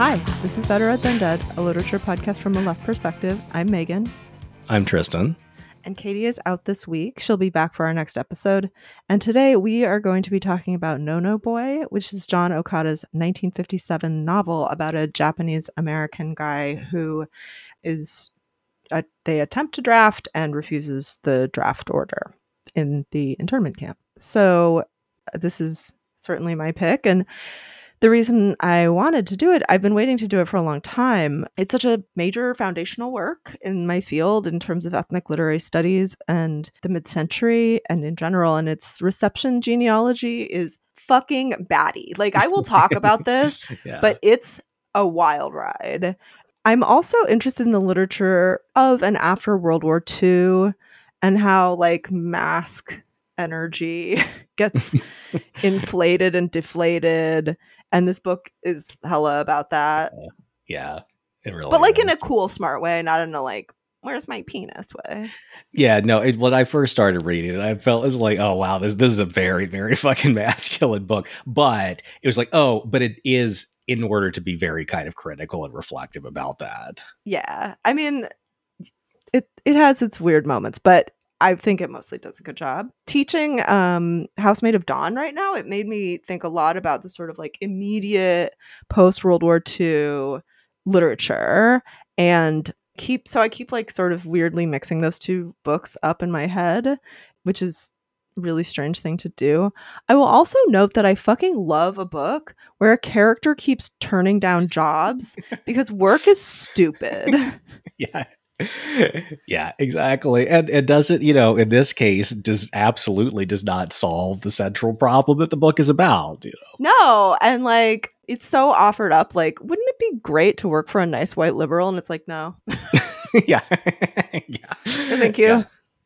Hi, this is Better Ed Than Dead, a literature podcast from a left perspective. I'm Megan. I'm Tristan. And Katie is out this week. She'll be back for our next episode. And today we are going to be talking about No No Boy, which is John Okada's 1957 novel about a Japanese American guy who is, uh, they attempt to draft and refuses the draft order in the internment camp. So this is certainly my pick. And the reason I wanted to do it, I've been waiting to do it for a long time. It's such a major foundational work in my field in terms of ethnic literary studies and the mid century and in general. And its reception genealogy is fucking batty. Like, I will talk about this, yeah. but it's a wild ride. I'm also interested in the literature of and after World War II and how, like, mask energy gets inflated and deflated and this book is hella about that. Yeah, it really. But like is. in a cool, smart way, not in a like where's my penis way. Yeah, no. It, when I first started reading it, I felt it was like, oh wow, this this is a very very fucking masculine book. But it was like, oh, but it is in order to be very kind of critical and reflective about that. Yeah, I mean, it it has its weird moments, but I think it mostly does a good job. Teaching um, House Made of Dawn right now, it made me think a lot about the sort of like immediate post World War II literature and keep so I keep like sort of weirdly mixing those two books up in my head, which is really strange thing to do. I will also note that I fucking love a book where a character keeps turning down jobs because work is stupid. yeah yeah, exactly. And it doesn't, you know, in this case, does absolutely does not solve the central problem that the book is about, you know. No, and like it's so offered up like wouldn't it be great to work for a nice white liberal and it's like no. yeah. yeah. Thank you. Yeah.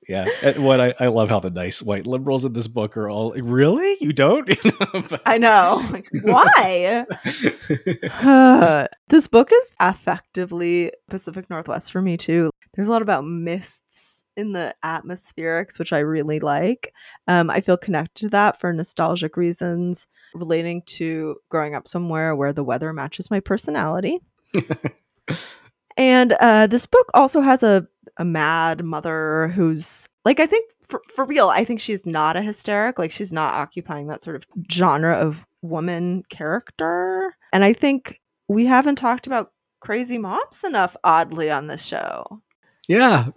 Yeah, and what I, I love how the nice white liberals in this book are all really you don't. You know, I know like, why. uh, this book is effectively Pacific Northwest for me too. There's a lot about mists in the atmospherics, which I really like. Um, I feel connected to that for nostalgic reasons, relating to growing up somewhere where the weather matches my personality. and uh, this book also has a a mad mother who's like I think for for real, I think she's not a hysteric. Like she's not occupying that sort of genre of woman character. And I think we haven't talked about crazy moms enough oddly on this show. Yeah,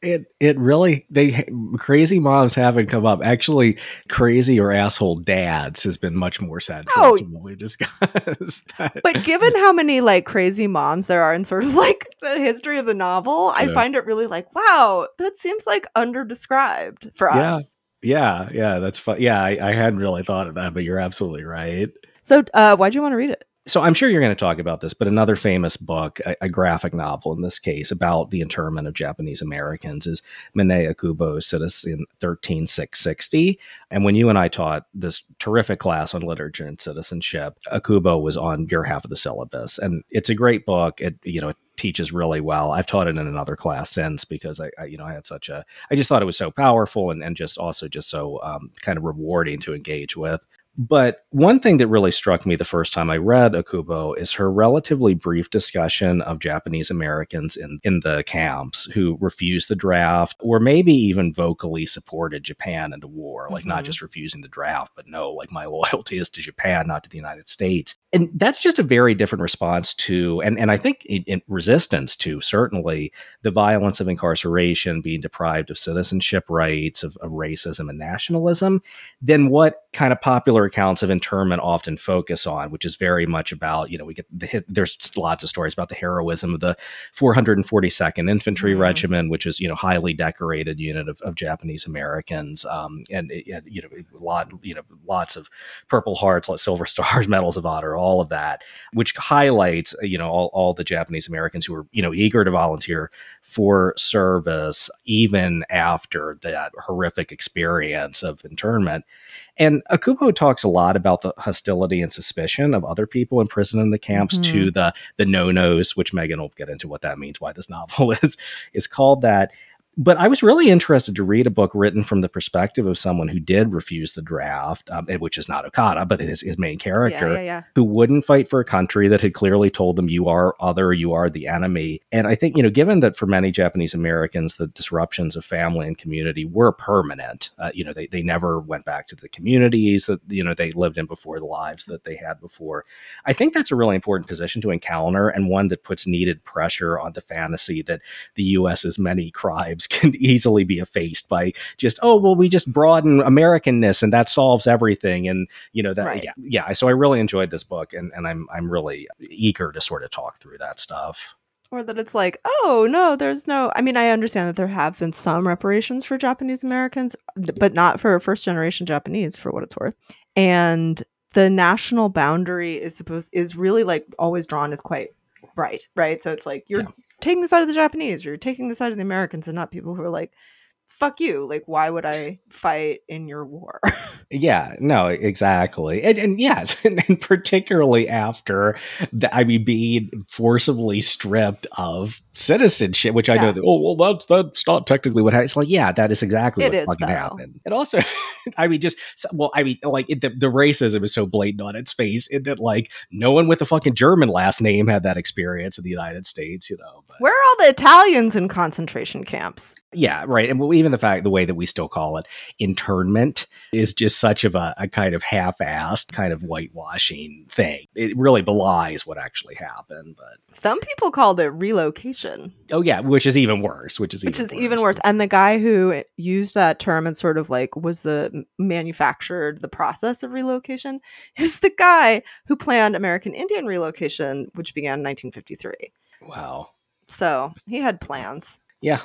it it really they crazy moms haven't come up. Actually, crazy or asshole dads has been much more central oh, we discussed. but given how many like crazy moms there are in sort of like the history of the novel, yeah. I find it really like wow, that seems like underdescribed for yeah. us. Yeah, yeah, that's fun. Yeah, I, I hadn't really thought of that, but you're absolutely right. So, uh, why'd you want to read it? So I'm sure you're going to talk about this, but another famous book, a, a, graphic novel in this case, about the internment of Japanese Americans is Mine Okubo's Citizen 13660. And when you and I taught this terrific class on literature and citizenship, Okubo was on your half of the syllabus. And it's a great book. It, you know, it teaches really well. I've taught it in another class since because I, I, you know, I had such a, I just thought it was so powerful and, and just also just so um, kind of rewarding to engage with. But one thing that really struck me the first time I read Okubo is her relatively brief discussion of Japanese Americans in, in the camps who refused the draft or maybe even vocally supported Japan in the war. Like, mm-hmm. not just refusing the draft, but no, like, my loyalty is to Japan, not to the United States. And that's just a very different response to, and, and I think in, in resistance to certainly the violence of incarceration, being deprived of citizenship rights, of, of racism and nationalism, than what kind of popular accounts of internment often focus on, which is very much about, you know, we get the there's lots of stories about the heroism of the 442nd Infantry mm-hmm. Regiment, which is, you know, highly decorated unit of, of Japanese Americans. Um, and, and, you know, a lot, you know, lots of Purple Hearts, Silver Stars, Medals of Honor, all of that, which highlights, you know, all, all the Japanese Americans who were, you know, eager to volunteer for service, even after that horrific experience of internment. And Okubo talks a lot about the hostility and suspicion of other people in prison in the camps mm-hmm. to the the no nos, which Megan will get into what that means, why this novel is is called that. But I was really interested to read a book written from the perspective of someone who did refuse the draft, um, which is not Okada, but his, his main character, Yeah, yeah, yeah. who wouldn't fight for a country that had clearly told them, you are other, you are the enemy. And I think, you know, given that for many Japanese Americans, the disruptions of family and community were permanent, uh, you know, they, they never went back to the communities that, you know, they lived in before the lives that they had before. I think that's a really important position to encounter and one that puts needed pressure on the fantasy that the US's many can easily be effaced by just, oh, well, we just broaden Americanness and that solves everything. And, you know, that, Right. yeah, yeah. So I really enjoyed this book and, and I'm, I'm really eager to sort of talk through that stuff. Or that it's like, oh no, there's no. I mean, I understand that there have been some reparations for Japanese Americans, but not for first generation Japanese, for what it's worth. And the national boundary is supposed is really like always drawn as quite bright, right? So it's like you're Yeah. taking the side of the Japanese, you're taking the side of the Americans, and not people who are like, fuck you. Like, why would I fight in your war? Yeah, no, exactly. And, and yes, and, and particularly after the, I mean, being forcibly stripped of citizenship, which I know that, oh, well, that's, that's not technically what happened. It's like, yeah, that is exactly It what is, fucking though. happened. And also, I mean, just, well, I mean, like, it, the, the racism is so blatant on its face in that, like, no one with a fucking German last name had that experience in the United States, you know. But, Where are all the Italians in concentration camps? yeah, right. And even the fact, the way that we still call it internment is just such of a, a kind of half-assed kind of whitewashing thing. It really belies what actually happened. But Some people called it relocation. Oh yeah, which is even worse. Which is which even is even worse. And the guy who used that term and sort of like was the manufactured the process of relocation is the guy who planned American Indian relocation, which began in 1953. Wow. So he had plans. Yeah.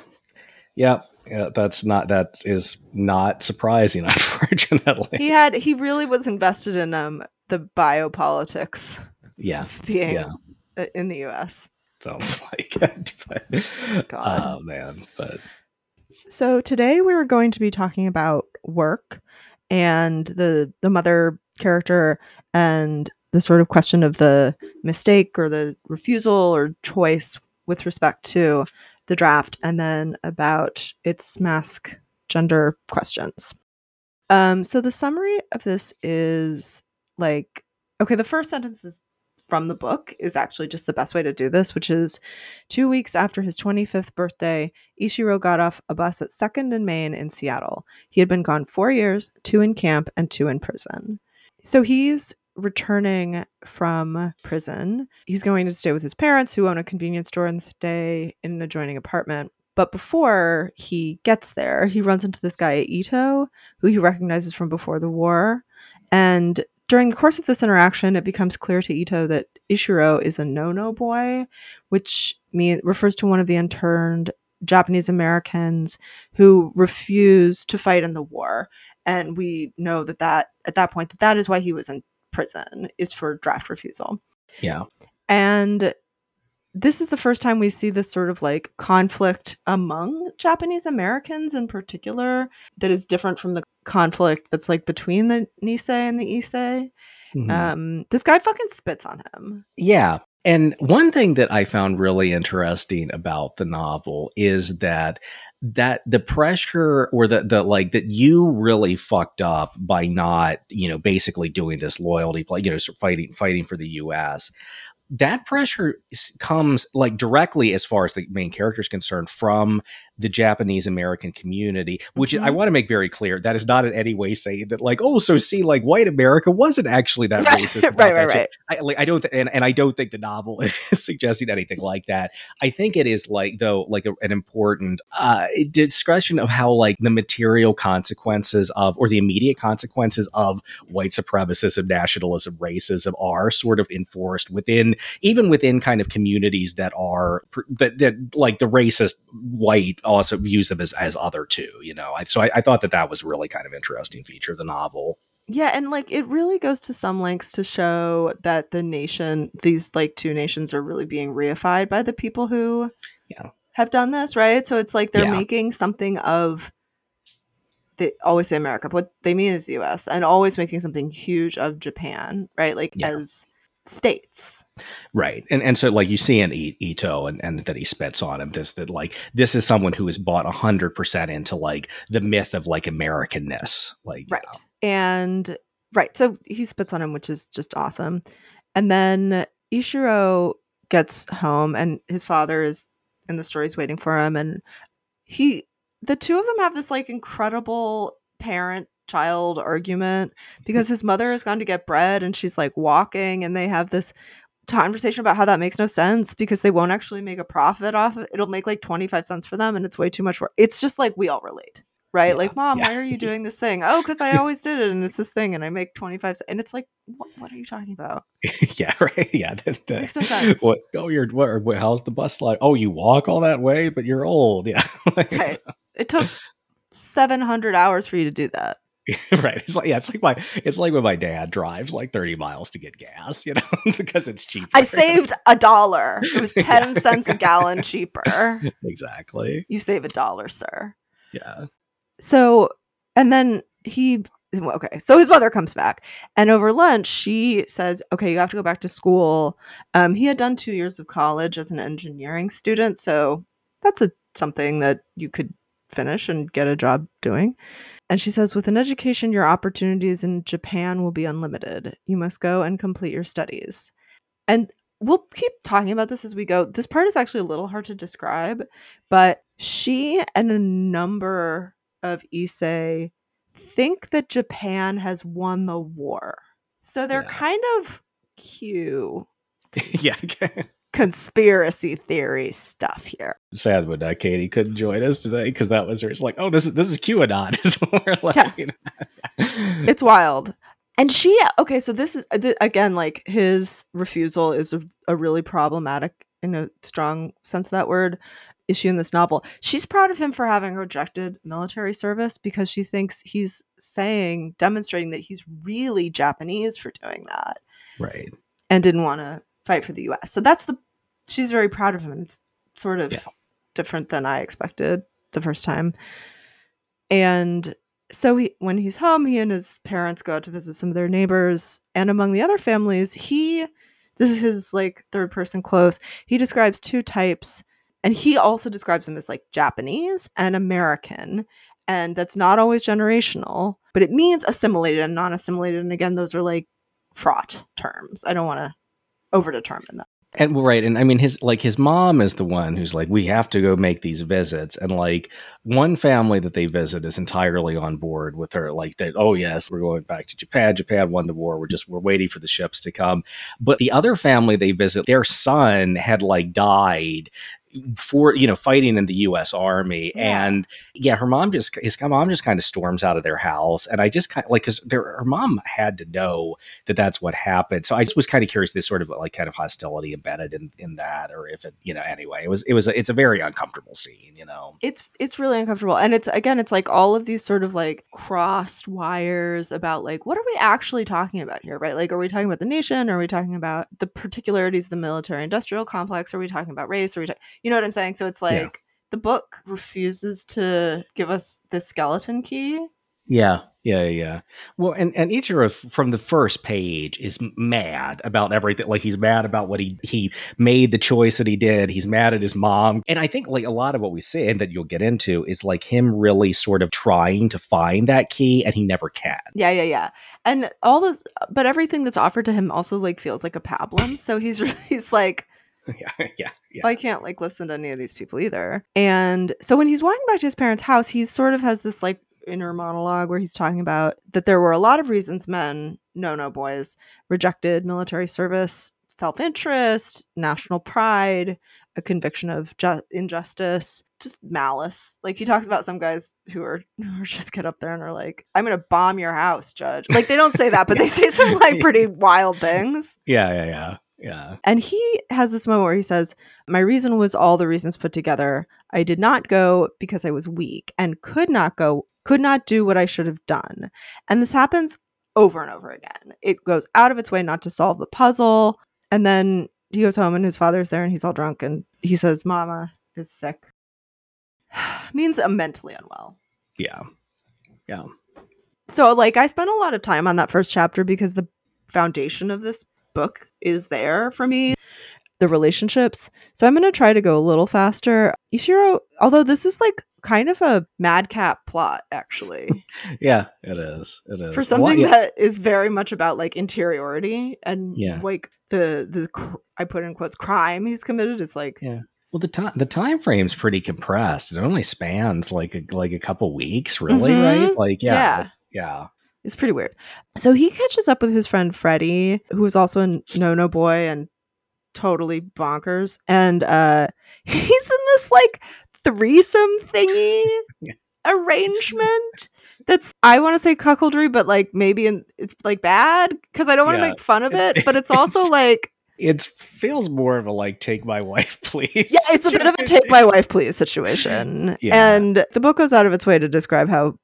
Yeah. Yeah, that's not that is not surprising, unfortunately. He had he really was invested in um the biopolitics yeah, of being yeah. in the U.S. sounds like it. But, God. oh man, but So today we are going to be talking about work and the the mother character and the sort of question of the mistake or the refusal or choice with respect to the draft and then about its mask gender questions. Um so the summary of this is like okay, the first sentence is from the book is actually just the best way to do this, which is two weeks after his 25th birthday, Ishiro got off a bus at 2nd and Main in Seattle. He had been gone four years, two in camp and two in prison. So he's returning from prison. He's going to stay with his parents, who own a convenience store, and stay in an adjoining apartment. But before he gets there, he runs into this guy, Ito, who he recognizes from before the war. And during the course of this interaction, it becomes clear to Ito that Ishiro is a no-no boy, which mean, refers to one of the interned Japanese Americans who refused to fight in the war. And we know that that at that point that that is why he was in prison is for draft refusal. yeah, And this is the first time we see this sort of like conflict among Japanese Americans in particular that is different from the conflict that's like between the Nisei and the Issei. Mhm. Um, this guy fucking spits on him. Yeah. And one thing that I found really interesting about the novel is that that the pressure or the the like that you really fucked up by not, you know, basically doing this loyalty play, you know, fighting fighting for the US. That pressure comes like directly as far as the main character is concerned from the Japanese American community, which I Mhm. want to make very clear that is not in any way saying that like, oh, so see, like white America wasn't actually that racist. right, right, right. I like I don't th- and, and I don't think the novel is suggesting anything like that. I think it is like though like a, an important uh discussion of how like the material consequences of or the immediate consequences of white supremacism, nationalism, racism are sort of enforced within even within kind of communities that are that that like the racist white also views them as as other too. You know, I, so I, I thought that that was really kind of interesting feature of the novel. Yeah, and like it really goes to some lengths to show that the nation, these like two nations, are really being reified by the people who Yeah. have done this, right? So it's like they're Yeah. making something of they always say America, but what they mean is the US, and always making something huge of Japan, right? Like Yeah. as states. Right. And and so like you see in Ito and, and that he spits on him this that like this is someone who is bought hundred percent into like the myth of like Americanness. Like Right. Um, and right. So he spits on him, which is just awesome. And then Ishiro gets home and his father is in the story's waiting for him and he the two of them have this like incredible parent child argument mm. because his mother has gone to get bread and she's like walking and they have this conversation about how that makes no sense because they won't actually make a profit off it. It'll make like 25 cents for them and it's way too much work. It's just like we all relate, right? Yeah, like, mom, yeah. why are you doing this thing? Oh, because I always did it and it's this thing and I make 25 cents. And it's like, what, what are you talking about? yeah, right. Yeah. That, that- Makes no sense. What oh you're what, what how's the bus like? Oh, you walk all that way, but you're old. Yeah. Right. It took 700 hours for you to do that. right. It's like yeah, it's like my it's like when my dad drives like 30 miles to get gas, you know, because it's cheaper. I saved a dollar. It was Yeah. 10 cents a gallon cheaper. exactly. You save a dollar, sir. Yeah. So, and then he, okay, so his mother comes back, and over lunch, she says, Okay, you have to go back to school. Um, he had done two years of college as an engineering student, so that's a something that you could finish and get a job doing. And she says, With an education, your opportunities in Japan will be unlimited. You must go and complete your studies. And we'll keep talking about this as we go. This part is actually a little hard to describe, but she and a number of Issei think that Japan has won the war. So they're Yeah. kind of cute yeah. Conspiracy theory stuff here. Sad when uh, Katie couldn't join us today because that was her. It's like, oh, this is this is QAnon. We're laughing. It's wild. And she, okay, so this is, again, like his refusal is a, a really problematic, in a strong sense of that word, issue in this novel. She's proud of him for having rejected military service because she thinks he's saying, demonstrating that he's really Japanese for doing that right. and didn't want to fight for the US. So that's the, she's very proud of him. It's sort of Yeah. different than I expected the first time. And so he, when he's home, he and his parents go out to visit some of their neighbors. And among the other families, he, this is his like third person close, he describes two types. And he also describes them as like Japanese and American. And that's not always generational, but it means assimilated and non assimilated. And again, those are like fraught terms. I don't want to overdetermine them. And right, and I mean his like his mom is the one who's like, we have to go make these visits, and like one family that they visit is entirely on board with her, like that. Oh yes, we're going back to Japan. Japan won the war. We're just we're waiting for the ships to come. But the other family they visit, their son had like died for you know fighting in the U.S. Army, Yeah. and yeah, her mom just his mom just kind of storms out of their house, and I just kind of like because her mom had to know that that's what happened. So I just was kind of curious this sort of like kind of hostility embedded in in that, or if it you know anyway, it was it was a, it's a very uncomfortable scene, you know. it's it's really uncomfortable and it's again it's like all of these sort of like crossed wires about like what are we actually talking about here right like are we talking about the nation are we talking about the particularities of the military industrial complex are we talking about race are we ta- you know what i'm saying so it's like Yeah. the book refuses to give us the skeleton key Yeah, yeah, yeah. Well, and and Ichiro from the first page is mad about everything. Like he's mad about what he he made the choice that he did. He's mad at his mom, and I think like a lot of what we see and that you'll get into is like him really sort of trying to find that key, and he never can. yeah yeah yeah and all the but everything that's offered to him also like feels like a pablum so he's he's like yeah, yeah, yeah. I can't like listen to any of these people either. And so when he's walking back to his parents' house, he sort of has this like inner monologue where he's talking about that there were a lot of reasons men, no no boys, rejected military service, self-interest, national pride, a conviction of ju- injustice, just malice. Like he talks about some guys who are who are just get up there and are like, "I'm going to bomb your house, judge." Like they don't say that, but they say some like pretty wild things. yeah, yeah, yeah, yeah. And he has this moment where he says, My reason was all the reasons put together. I did not go because I was weak and could not go, could not do what I should have done. And this happens over and over again. It goes out of its way not to solve the puzzle. And then he goes home and his father's there and he's all drunk and he says, Mama is sick. Means I'm mentally unwell. Yeah. Yeah. So, like, I spent a lot of time on that first chapter because the foundation of this book is there for me. The relationships. So I'm going to try to go a little faster. Ishiro, although this is like kind of a madcap plot, actually. yeah, it is. It is For something that is very much about like interiority and Yeah. like the the cr- I put in quotes crime he's committed It's like Yeah. Well, the time the time frame's pretty compressed. It only spans like a, like a couple weeks, really, Mhm. right? Like, yeah, Yeah. yeah, It's pretty weird. So he catches up with his friend Freddie, who is also a no no boy and totally bonkers. And uh he's in this like threesome thingy Yeah. arrangement. That's I want to say cuckoldry, but like maybe in, it's like bad because I don't want to Yeah. make fun of it, but it's also It's- like it feels more of a like take my wife, please. yeah, it's a bit of a take my wife please situation. Yeah. And the book goes out of its way to describe how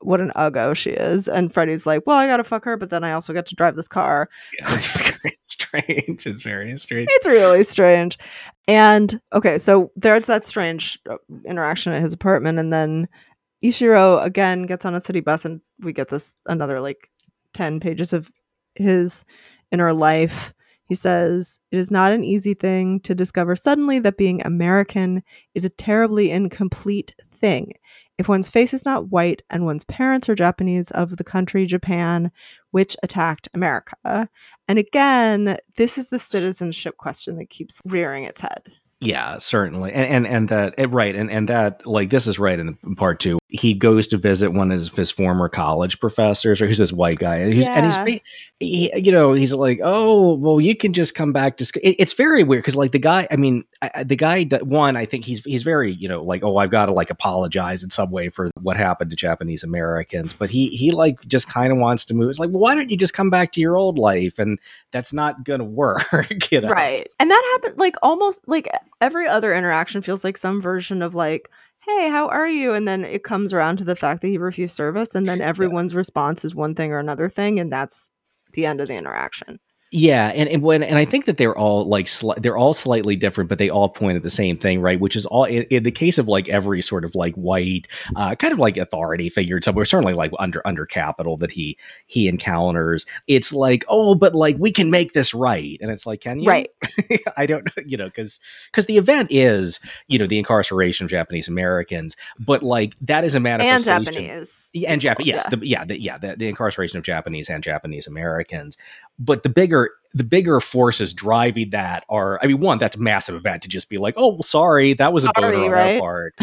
what an uggo she is. And Freddie's like, well, I gotta fuck her, but then I also get to drive this car. Yeah, it's very strange. It's very strange. It's really strange. And okay, so there's that strange uh, interaction at his apartment, and then Ishiro again gets on a city bus, and we get this another like 10 pages of his inner life. He says, It is not an easy thing to discover suddenly that being American is a terribly incomplete thing. If one's face is not white and one's parents are Japanese of the country Japan, which attacked America. And again, this is the citizenship question that keeps rearing its head. Yeah, certainly, and and and that eh, right, and and that like this is right in the part two. He goes to visit one of his, his former college professors, or who's this white guy, and he's, and he's he, you know he's like, oh well, you can just come back to. sc-" It, it's very weird because like the guy, I mean, I, the guy one, I think he's he's very you know like oh I've got to like apologize in some way for what happened to Japanese Americans, but he he like just kind of wants to move. It's like well, why don't you just come back to your old life? And that's not gonna work, you know? Right. And that happened like almost like every other interaction feels like some version of like, hey, how are you? And then it comes around to the fact that he refused service. And then everyone's response is one thing or another thing. And that's the end of the interaction. Yeah, and and when and I think that they're all like sli- they're all slightly different, but they all point at the same thing, right? Which is all in, in the case of like every sort of like white, uh, kind of like authority figure somewhere, certainly like under under capital that he he encounters. It's like, oh, but like we can make this right, and it's like, can you? Right. I don't know, you know, because because the event is you know the incarceration of Japanese Americans, but like that is a And manifestation. Japanese. Yeah, and Japan, yes, Yeah. the, yeah, the, yeah, the, the incarceration of Japanese and Japanese Americans. But the bigger, the bigger forces driving that are, I mean, one, that's a massive event to just be like, oh, well, sorry, that was a Sorry, on right? our part,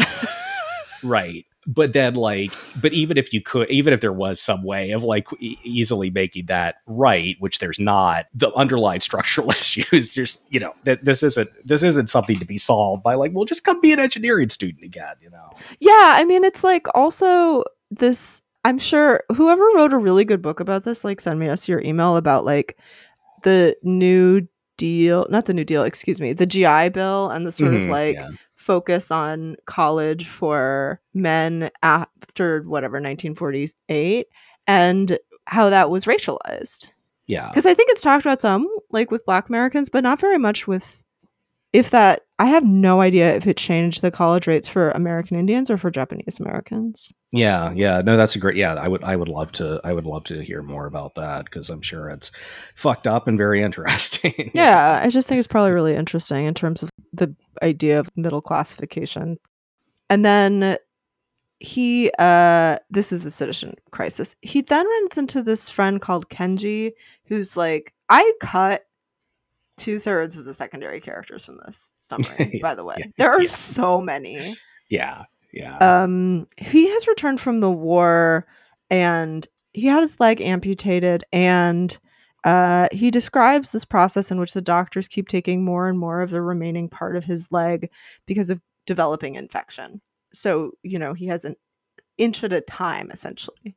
right? But then, like, but even if you could, even if there was some way of like e- easily making that right, which there's not, the underlying structural issues, just you know, that this isn't this isn't something to be solved by like, well, just come be an engineering student again, you know? Yeah, I mean, it's like also this. I'm sure whoever wrote a really good book about this, like, send me us your email about like the new deal, not the new deal, excuse me, the GI Bill and the sort of Mhm, like yeah. focus on college for men after whatever 1948 and how that was racialized. yeah. Because I think it's talked about some, like with Black Americans, but not very much with. If that, I have no idea if it changed the college rates for American Indians or for Japanese Americans. Yeah, yeah, no, that's a great. Yeah, I would, I would love to, I would love to hear more about that because I'm sure it's fucked up and very interesting. Yeah, I just think it's probably really interesting in terms of the idea of middle classification. And then he uh this is the citizen crisis. He then runs into this friend called Kenji who's like I cut two thirds of the secondary characters from this summary, Yeah, by the way. yeah, there are yeah. so many. yeah, yeah. Um, he has returned from the war and he had his leg amputated and uh, he describes this process in which the doctors keep taking more and more of the remaining part of his leg because of developing infection. So, you know, he has an inch at a time essentially.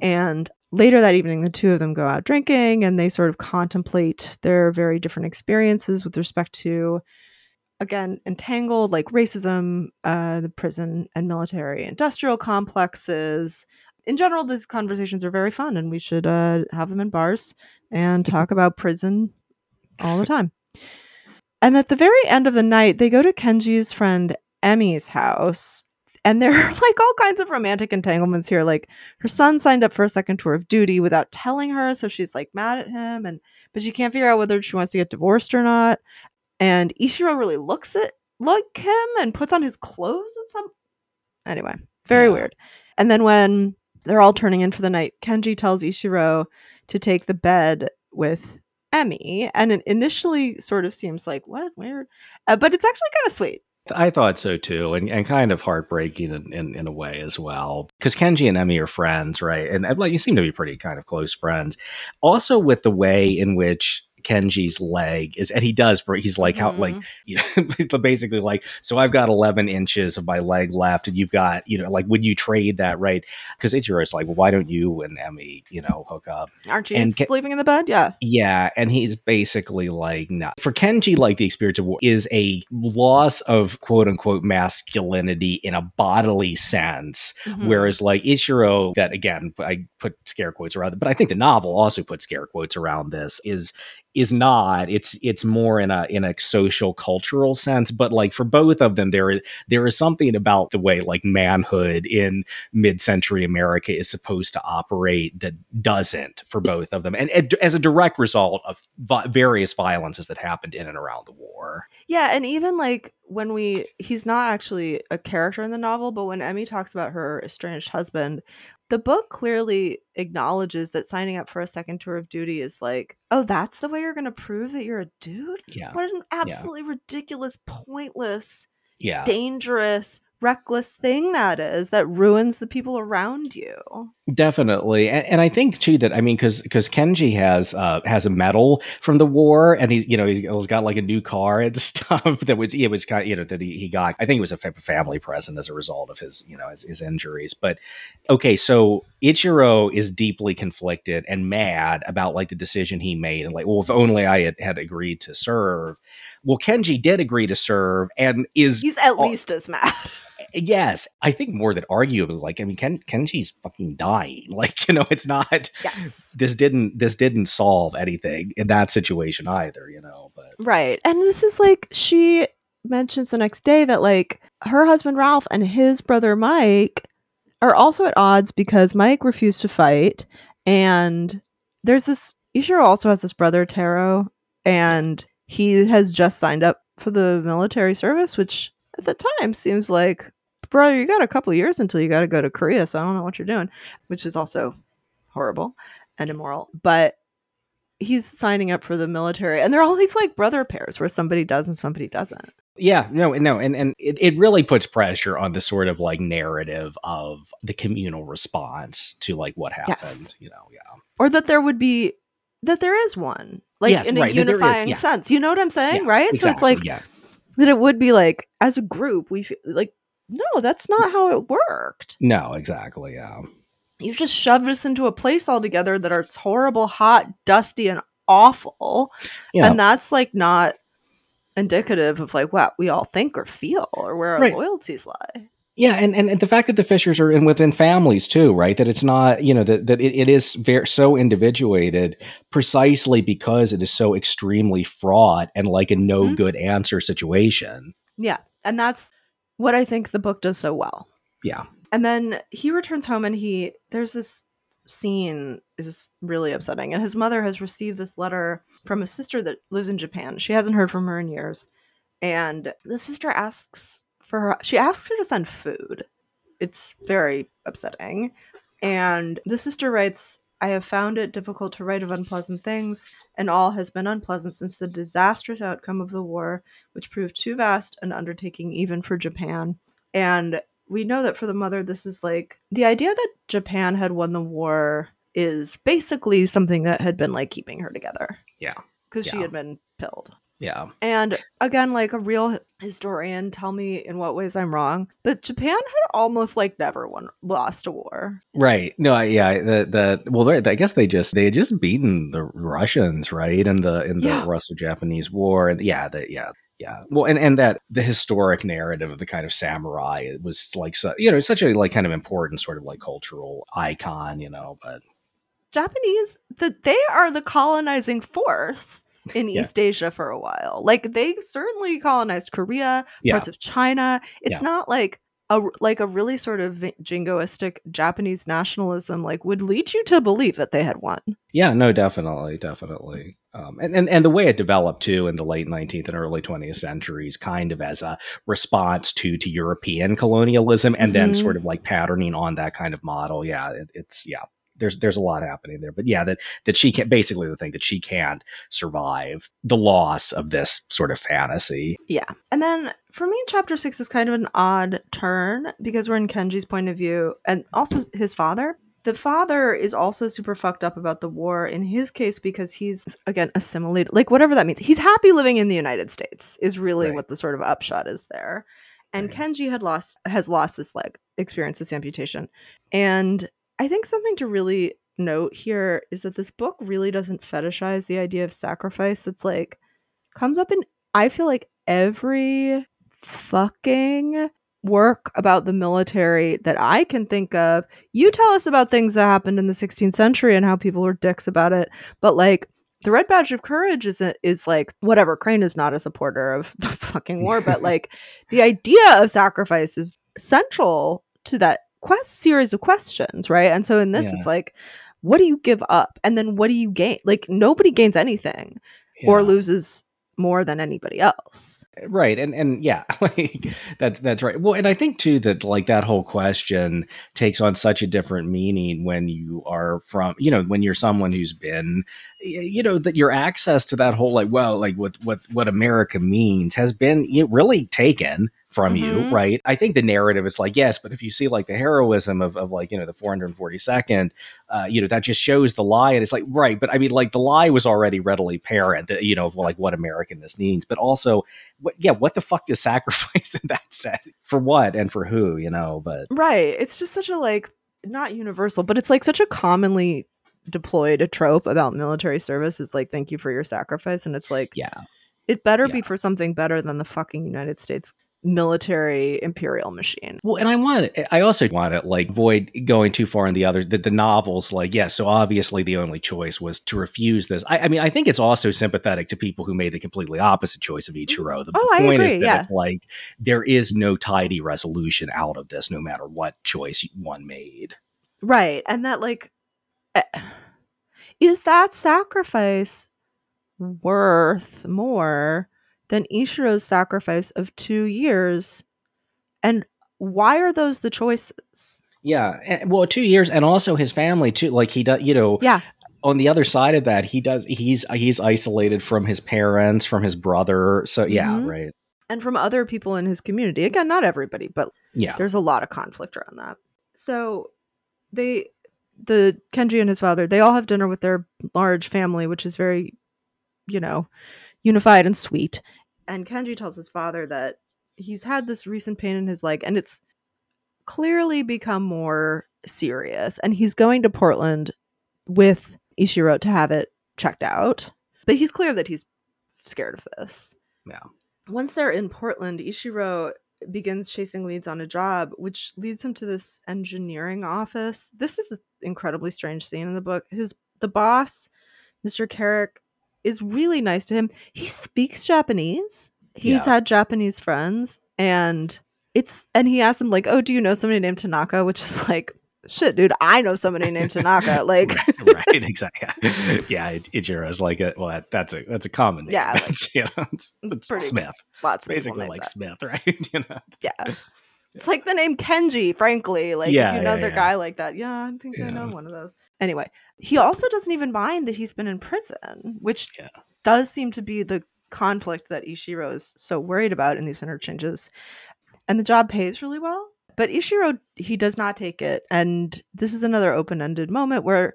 And later that evening, the two of them go out drinking and they sort of contemplate their very different experiences with respect to again entangled like racism uh the prison and military industrial complexes. In general these conversations are very fun and we should uh have them in bars and talk about prison all the time. And at the very end of the night they go to kenji's friend emmy's house And there are like all kinds of romantic entanglements here. Like her son signed up for a second tour of duty without telling her, so she's like mad at him, and but she can't figure out whether she wants to get divorced or not. And Ishiro really looks at like him and puts on his clothes and some. Anyway, very Yeah. weird. And then when they're all turning in for the night, Kenji tells Ishiro to take the bed with Emmy, and it initially sort of seems like what weird, uh, but it's actually kind of sweet. I thought so too, and, and kind of heartbreaking in, in, in a way as well. Because Kenji and Emmy are friends, right? And, like you seem to be pretty kind of close friends. Also, with the way in which Kenji's leg is, and he does, he's like how like Mhm. you know, basically like so I've got 11 inches of my leg left, and you've got you know like would you trade that right? Because Ichiro's like, well, why don't you and Emmy you know hook up? aren't you and Ke- sleeping in the bed? Yeah, Yeah, and he's basically like, no. For Kenji, like the experience of war is a loss of quote unquote masculinity in a bodily sense. Mhm. Whereas like Ichiro, that again, I put scare quotes around but I think the novel also put scare quotes around this, is is not. It's it's more in a in a social cultural sense. But like for both of them, there is there is something about the way like manhood in mid century America is supposed to operate that doesn't for both of them, and, and as a direct result of vi- various violences that happened in and around the war. Yeah, and even like when we he's not actually a character in the novel, but when Emmy talks about her estranged husband, the book clearly acknowledges that signing up for a second tour of duty is like, oh, that's the way you're going to prove that you're a dude? Yeah, What an absolutely ridiculous, pointless, yeah. dangerous, reckless thing that is that ruins the people around you. Definitely, and, and I think too that I mean because because Kenji has uh, has a medal from the war, and he's you know he's, he's got like a new car and stuff that was it was kind of, you know that he, he got. I think it was a family present as a result of his you know his, his injuries. But okay, so Ichiro is deeply conflicted and mad about like the decision he made, and like, well, if only I had, had agreed to serve. Well, Kenji did agree to serve, and is He's at least as mad. yes, I think more than arguably like I mean Ken Kenji's fucking dying. Like you know, it's not yes. this didn't this didn't solve anything in that situation either. You know, but Right. And this is like she mentions the next day that like her husband Ralph and his brother Mike are also at odds because Mike refused to fight and there's this Ishiro also has this brother Taro and he has just signed up for the military service which at the time seems like bro you got a couple years until you got to go to Korea so I don't know what you're doing which is also horrible and immoral but he's signing up for the military and there are all these like brother pairs where somebody does and somebody doesn't yeah, no, no, and and it, it really puts pressure on the sort of like narrative of the communal response to like what happened. Yes. You know, yeah, or that there would be that there is one like Yes, in a right, is, unifying yeah. sense you know what i'm saying Yeah, right so it's like yeah, that it would be like as a group we feel like no that's not how it worked no, exactly, yeah, you've just shoved us into a place altogether that are it's horrible hot dusty and awful yeah. and that's like not indicative of like what we all think or feel or where our Right. loyalties lie Yeah, and, and, and the fact that the Fishers are in within families too, right? That it's not, you know, that, that it, it is very so individuated precisely because it is so extremely fraught and like a no Mhm. good answer situation. Yeah. And that's what I think the book does so well. Yeah. And then he returns home and he there's this scene is really upsetting. And his mother has received this letter from a sister that lives in Japan. She hasn't heard from her in years. And the sister asks for her she asks her to send food. It's very upsetting. And the sister writes, I have found it difficult to write of unpleasant things, and all has been unpleasant since the disastrous outcome of the war which proved too vast an undertaking even for Japan. And we know that for the mother, this is like the idea that Japan had won the war is basically something that had been like keeping her together. Yeah. Because she had been pilled. Yeah. And again, like a real historian, tell me in what ways I'm wrong, but Japan had almost like never won lost a war. Right. No, I, yeah, the the well, they're- I guess they just they had just beaten the Russians, right, in the in the Yeah. Russo-Japanese War, and yeah, the, yeah, yeah. Well, and and that the historic narrative of the kind of samurai it was like so, you know such a like kind of important sort of like cultural icon, you know. But Japanese, that they are the colonizing force in Yeah. East Asia for a while. Like they certainly colonized Korea, Yeah. parts of China. It's Yeah. not like a like a really sort of jingoistic Japanese nationalism like would lead you to believe that they had won. Yeah, no, definitely, definitely. Um, and, and and the way it developed too in the late 19th and early 20th centuries, kind of as a response to to European colonialism, and mm-hmm. then sort of like patterning on that kind of model. Yeah, it, it's yeah, there's there's a lot happening there. But yeah, that that she can't basically the thing that she can't survive the loss of this sort of fantasy. Yeah. And then for me, chapter six is kind of an odd turn because we're in Kenji's point of view and also his father. The father is also super fucked up about the war in his case because he's again assimilated, like whatever that means. He's happy living in the United States is really right. what the sort of upshot is there. And. Kenji had lost has lost this leg, experienced this amputation. And I think something to really note here is that this book really doesn't fetishize the idea of sacrifice. It's like comes up in I feel like every fucking work about the military that I can think of. You tell us about things that happened in the 16th century and how people were dicks about it, but like the red badge of courage is is like whatever crane is not a supporter of the fucking war but like the idea of sacrifice is central to that quest series of questions, right? And so in this, yeah. it's like, what do you give up? And then what do you gain? Like nobody gains anything yeah. or loses more than anybody else. Eh, right. And and yeah, like that's that's right. Well, and I think too that like that whole question takes on such a different meaning when you are from, you know, when you're someone who's been you know that your access to that whole like well like what what what America means has been really taken from mm-hmm. you, right? I think the narrative is like, yes, but if you see like the heroism of, of like, you know, the 442nd, uh, you know, that just shows the lie. And it's like, right. But I mean, like the lie was already readily apparent, that, you know, of like what Americanness means, but also, what, yeah, what the fuck does sacrifice in that set for what and for who, you know, but. Right. It's just such a like, not universal, but it's like such a commonly deployed a trope about military service is like, thank you for your sacrifice. And it's like, yeah. It better yeah. be for something better than the fucking United States military imperial machine. Well, and I want I also want to like avoid going too far in the other that the novels like yes, yeah, so obviously the only choice was to refuse this. I, I, mean, I think it's also sympathetic to people who made the completely opposite choice of Ichiro. The, oh, the point is that yeah. it's like there is no tidy resolution out of this, no matter what choice one made. Right, and that like. Is that sacrifice worth more than Ishiro's sacrifice of two years. And why are those the choices? Yeah, well, two years, and also his family too. Like he does, you know. Yeah. On the other side of that, he does. He's he's isolated from his parents, from his brother. So yeah, mm-hmm. right. And from other people in his community. Again, not everybody, but yeah, there's a lot of conflict around that. So they, the Kenji and his father, they all have dinner with their large family, which is very, you know, unified and sweet and Kenji tells his father that he's had this recent pain in his leg and it's clearly become more serious and he's going to Portland with Ishiro to have it checked out. But he's clear that he's scared of this. Yeah. Once they're in Portland, Ishiro begins chasing leads on a job, which leads him to this engineering office. This is an incredibly strange scene in the book. His the boss, Mr. Carrick, is really nice to him. He speaks Japanese. He's yeah. had Japanese friends and it's and he asks him like, "Oh, do you know somebody named Tanaka?" which is like shit, dude, I know somebody named Tanaka. Like, right, right, exactly. Yeah, it, Ichiro's like a well, that, that's a that's a common name. Yeah, like, you know, it's, mm, it's pretty, Smith. Lots of basically like that. Smith, right? you know, yeah. It's like the name Kenji, frankly. Like, yeah, if you know yeah, the yeah. guy like that, yeah, I think I know one of those. Anyway, he also doesn't even mind that he's been in prison, which does seem to be the conflict that Ishiro is so worried about in these interchanges. And the job pays really well. But Ishiro, he does not take it. And this is another open ended moment where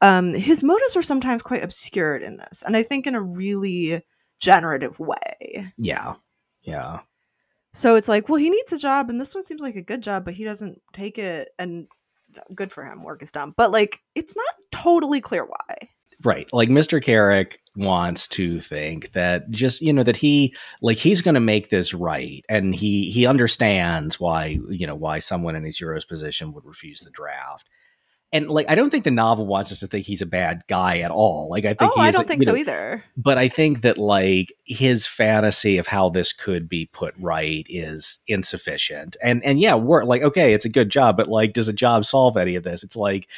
um, his motives are sometimes quite obscured in this. And I think in a really generative way. Yeah. Yeah. So it's like, well, he needs a job, and this one seems like a good job, but he doesn't take it, and good for him, work is done. But like, it's not totally clear why. Right. Like Mr. Carrick wants to think that just, you know, that he like he's going to make this right and he he understands why, you know, why someone in Ichiro's position would refuse the draft. and like I don't think the novel wants us to think he's a bad guy at all. Like I think oh, he I is, don't think you so either. but I think that like his fantasy of how this could be put right is insufficient. And and yeah, we're like okay, it's a good job, but like does a job solve any of this? It's like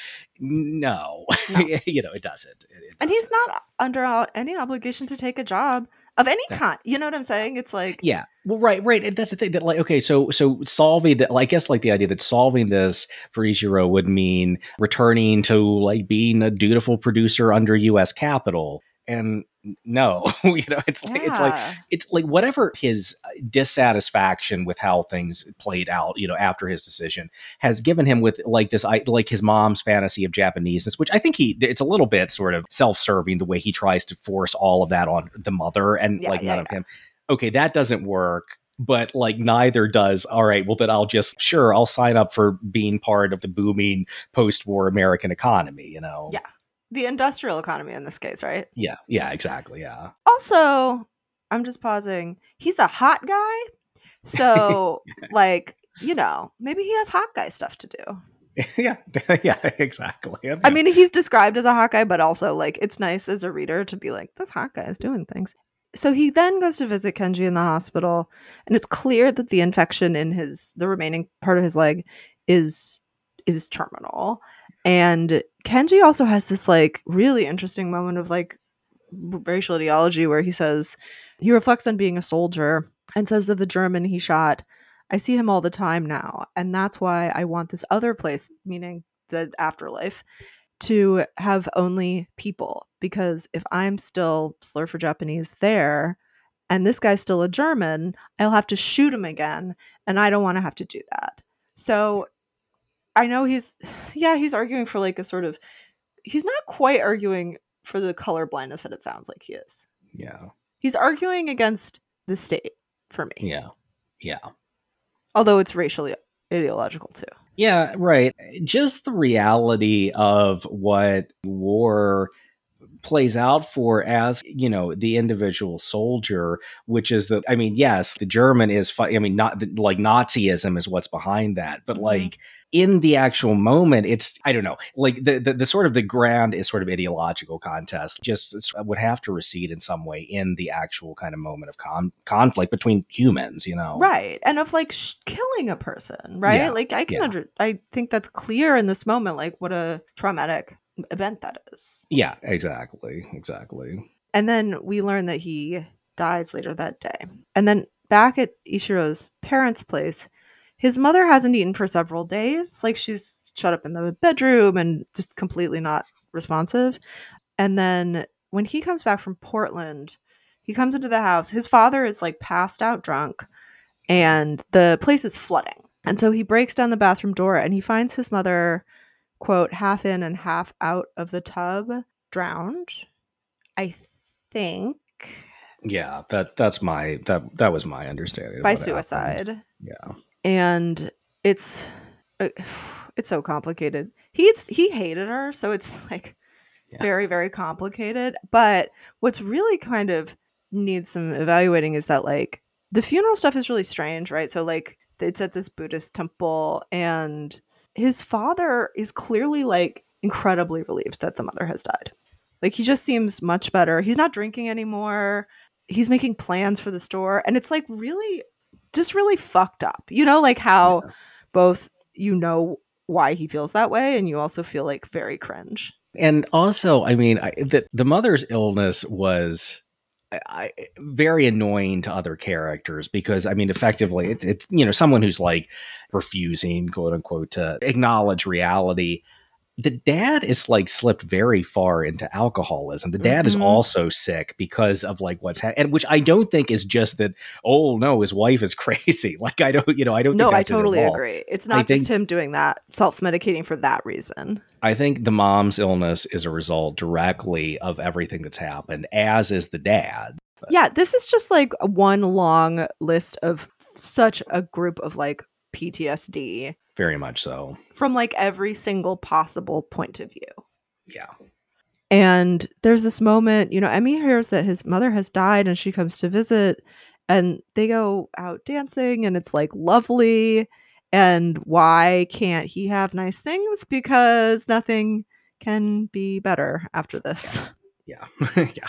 no, No. you know, it doesn't. It- it And he's doesn't. not under any obligation to take a job of any Yeah. kind. You know what I'm saying? It's like, Yeah. Well, right, right. And that's the thing that like, okay, so so solving that, like, I guess like the idea that solving this for Ichiro would mean returning to like being a dutiful producer under U.S. capital. And no, you know, it's like it's like it's like whatever his uh, dissatisfaction with how things played out, you know, after his decision has given him with like this, I like his mom's fantasy of Japaneseness, which I think he, it's a little bit sort of self serving the way he tries to force all of that on the mother and Yeah, like yeah, none of him. Okay, that doesn't work. But like neither does. All right, well then I'll just sure I'll sign up for being part of the booming post-war American economy. You know. Yeah. The industrial economy in this case, right? Yeah. Yeah. Exactly. Yeah. Also, I'm just pausing. He's a hot guy. So, like, you know, maybe he has hot guy stuff to do. yeah. yeah. Exactly. I mean, he's described as a hot guy, but also, like, it's nice as a reader to be like, this hot guy is doing things. So he then goes to visit Kenji in the hospital, and it's clear that the infection in his the remaining part of his leg is is terminal. And Kenji also has this like really interesting moment of like racial ideology where he says he reflects on being a soldier and says of the German he shot, I see him all the time now, and that's why I want this other place, meaning the afterlife, to have only people. Because if I'm still slur for Japanese there, and this guy's still a German, I'll have to shoot him again, and I don't want to have to do that. So I know he's, yeah, he's arguing for like a sort of, he's not quite arguing for the color blindness that it sounds like he is. Yeah. He's arguing against the state for me, Yeah. Yeah. although it's racially ideological too. Yeah, right. Just the reality of what war plays out for as you know the individual soldier which is that i mean yes the german is i mean not like nazism is what's behind that but Mhm. like in the actual moment it's i don't know like the, the the sort of the grand is sort of ideological contest just would have to recede in some way in the actual kind of moment of con- conflict between humans you know Right. And of like sh- killing a person, right? Yeah, Like I can yeah. under I think that's clear in this moment like what a traumatic event that is. yeah exactly exactly And then we learn that he dies later that day. And then back at Ichiro's parents' place, his mother hasn't eaten for several days. Like she's shut up in the bedroom and just completely not responsive. And then when he comes back from Portland, he comes into the house. His father is like passed out drunk and the place is flooding. And so he breaks down the bathroom door and he finds his mother, quote, half in and half out of the tub, drowned. I think Yeah, that that's my that that was my understanding by what happened. suicide. Yeah, And it's uh, it's so complicated. He's he hated her, so it's like Yeah. very very complicated. But what's really kind of needs some evaluating is that like the funeral stuff is really strange, right? So like it's at this Buddhist temple and his father is clearly like incredibly relieved that the mother has died. Like he just seems much better. He's not drinking anymore. He's making plans for the store and it's like really just really fucked up. You know like how both you know why he feels that way and you also feel like very cringe. and also, I mean, I, that the mother's illness was. I, I- very annoying to other characters because I mean, effectively, it's mm-hmm. it's you know someone who's like refusing, quote unquote, to acknowledge reality. The dad is like slipped very far into alcoholism. The dad is Mhm. also sick because of like what's happening, and which I don't think is just that. Oh no, his wife is crazy. Like I don't, you know, I don't. No, think I it totally all. agree. It's I not just think- him doing that, self-medicating for that reason. I think the mom's illness is a result directly of everything that's happened, as is the dad. But- Yeah, this is just like one long list of such a group of like PTSD Very much so. from like every single possible point of view. Yeah. And there's this moment, you know, Emi hears that his mother has died and she comes to visit and they go out dancing and it's like lovely. And why can't he have nice things? Because nothing can be better after this. Yeah. yeah.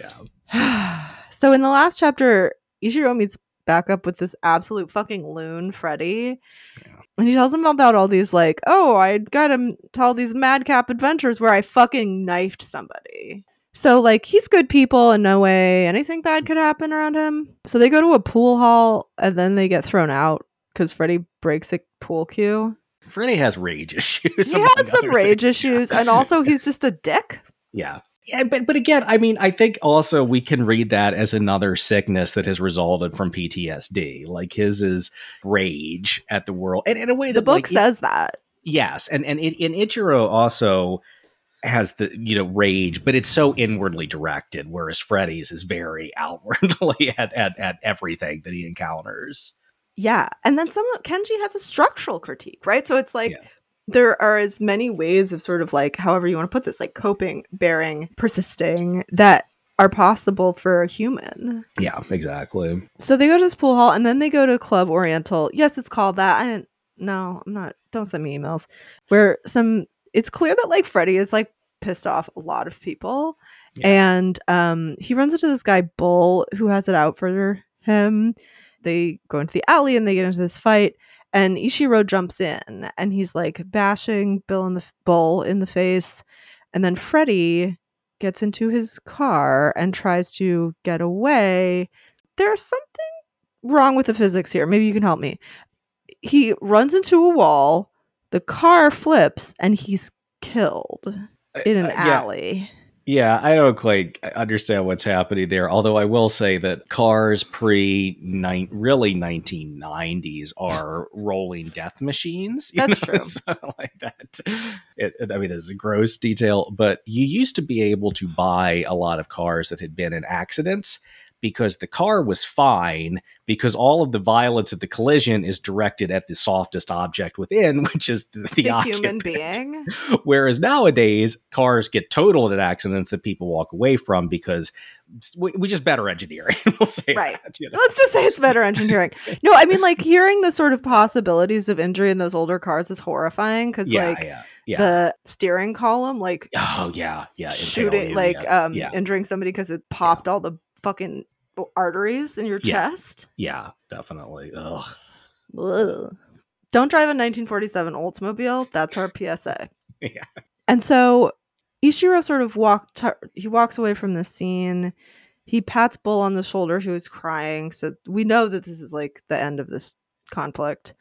yeah. so in the last chapter, Ichiro meets back up with this absolute fucking loon, Freddy. Yeah. And he tells him about all these, like, oh, I got him to all these madcap adventures where I fucking knifed somebody. So, like, he's good people and no way anything bad could happen around him. So they go to a pool hall and then they get thrown out because Freddy breaks a pool cue. Freddy has rage issues. He has some rage things. issues, and also he's just a dick. Yeah. Yeah, but but again, I mean, I think also we can read that as another sickness that has resulted from PTSD. Like his is rage at the world, and in a way, the book like, says it, that. Yes, and and it, and Ichiro also has the you know rage, but it's so inwardly directed, whereas Freddy's is very outwardly at at, at everything that he encounters. Yeah, and then some Kenji has a structural critique, right? So it's like. Yeah there are as many ways of sort of like however you want to put this like coping bearing persisting that are possible for a human. Yeah exactly. So they go to this pool hall and then they go to club oriental. Yes it's called that. I didn't no i'm not don't send me emails. Where some it's clear that like freddy is like pissed off a lot of people. Yeah. and um he runs into this guy bull who has it out for him. They go into the alley and they get into this fight and Ichiro jumps in and he's like bashing Bill in the bull in the face. And then Freddy gets into his car and tries to get away. There's something wrong with the physics here. Maybe you can help me. He runs into a wall, the car flips, and he's killed in an uh, yeah. alley. Yeah, I don't quite understand what's happening there. Although I will say that cars pre really 1990s are rolling death machines. That's know? true. So, like that. It, I mean, there's a gross detail, but you used to be able to buy a lot of cars that had been in accidents because the car was fine because all of the violence of the collision is directed at the softest object within, which is the, the, human being. Whereas nowadays, cars get totaled in accidents that people walk away from because we, we just better engineering. we'll say right. That, you know? Let's just say it's better engineering. no, I mean like hearing the sort of possibilities of injury in those older cars is horrifying because yeah, like yeah, yeah. the steering column, like oh yeah, yeah, shooting, like um, injuring somebody because it popped all the fucking arteries in your yeah. chest. Yeah, definitely. Ugh. Ugh. Don't drive a 1947 Oldsmobile. That's our PSA. yeah. And so Ichiro sort of walked. He walks away from the scene. He pats Bull on the shoulder, who is crying. So we know that this is like the end of this conflict.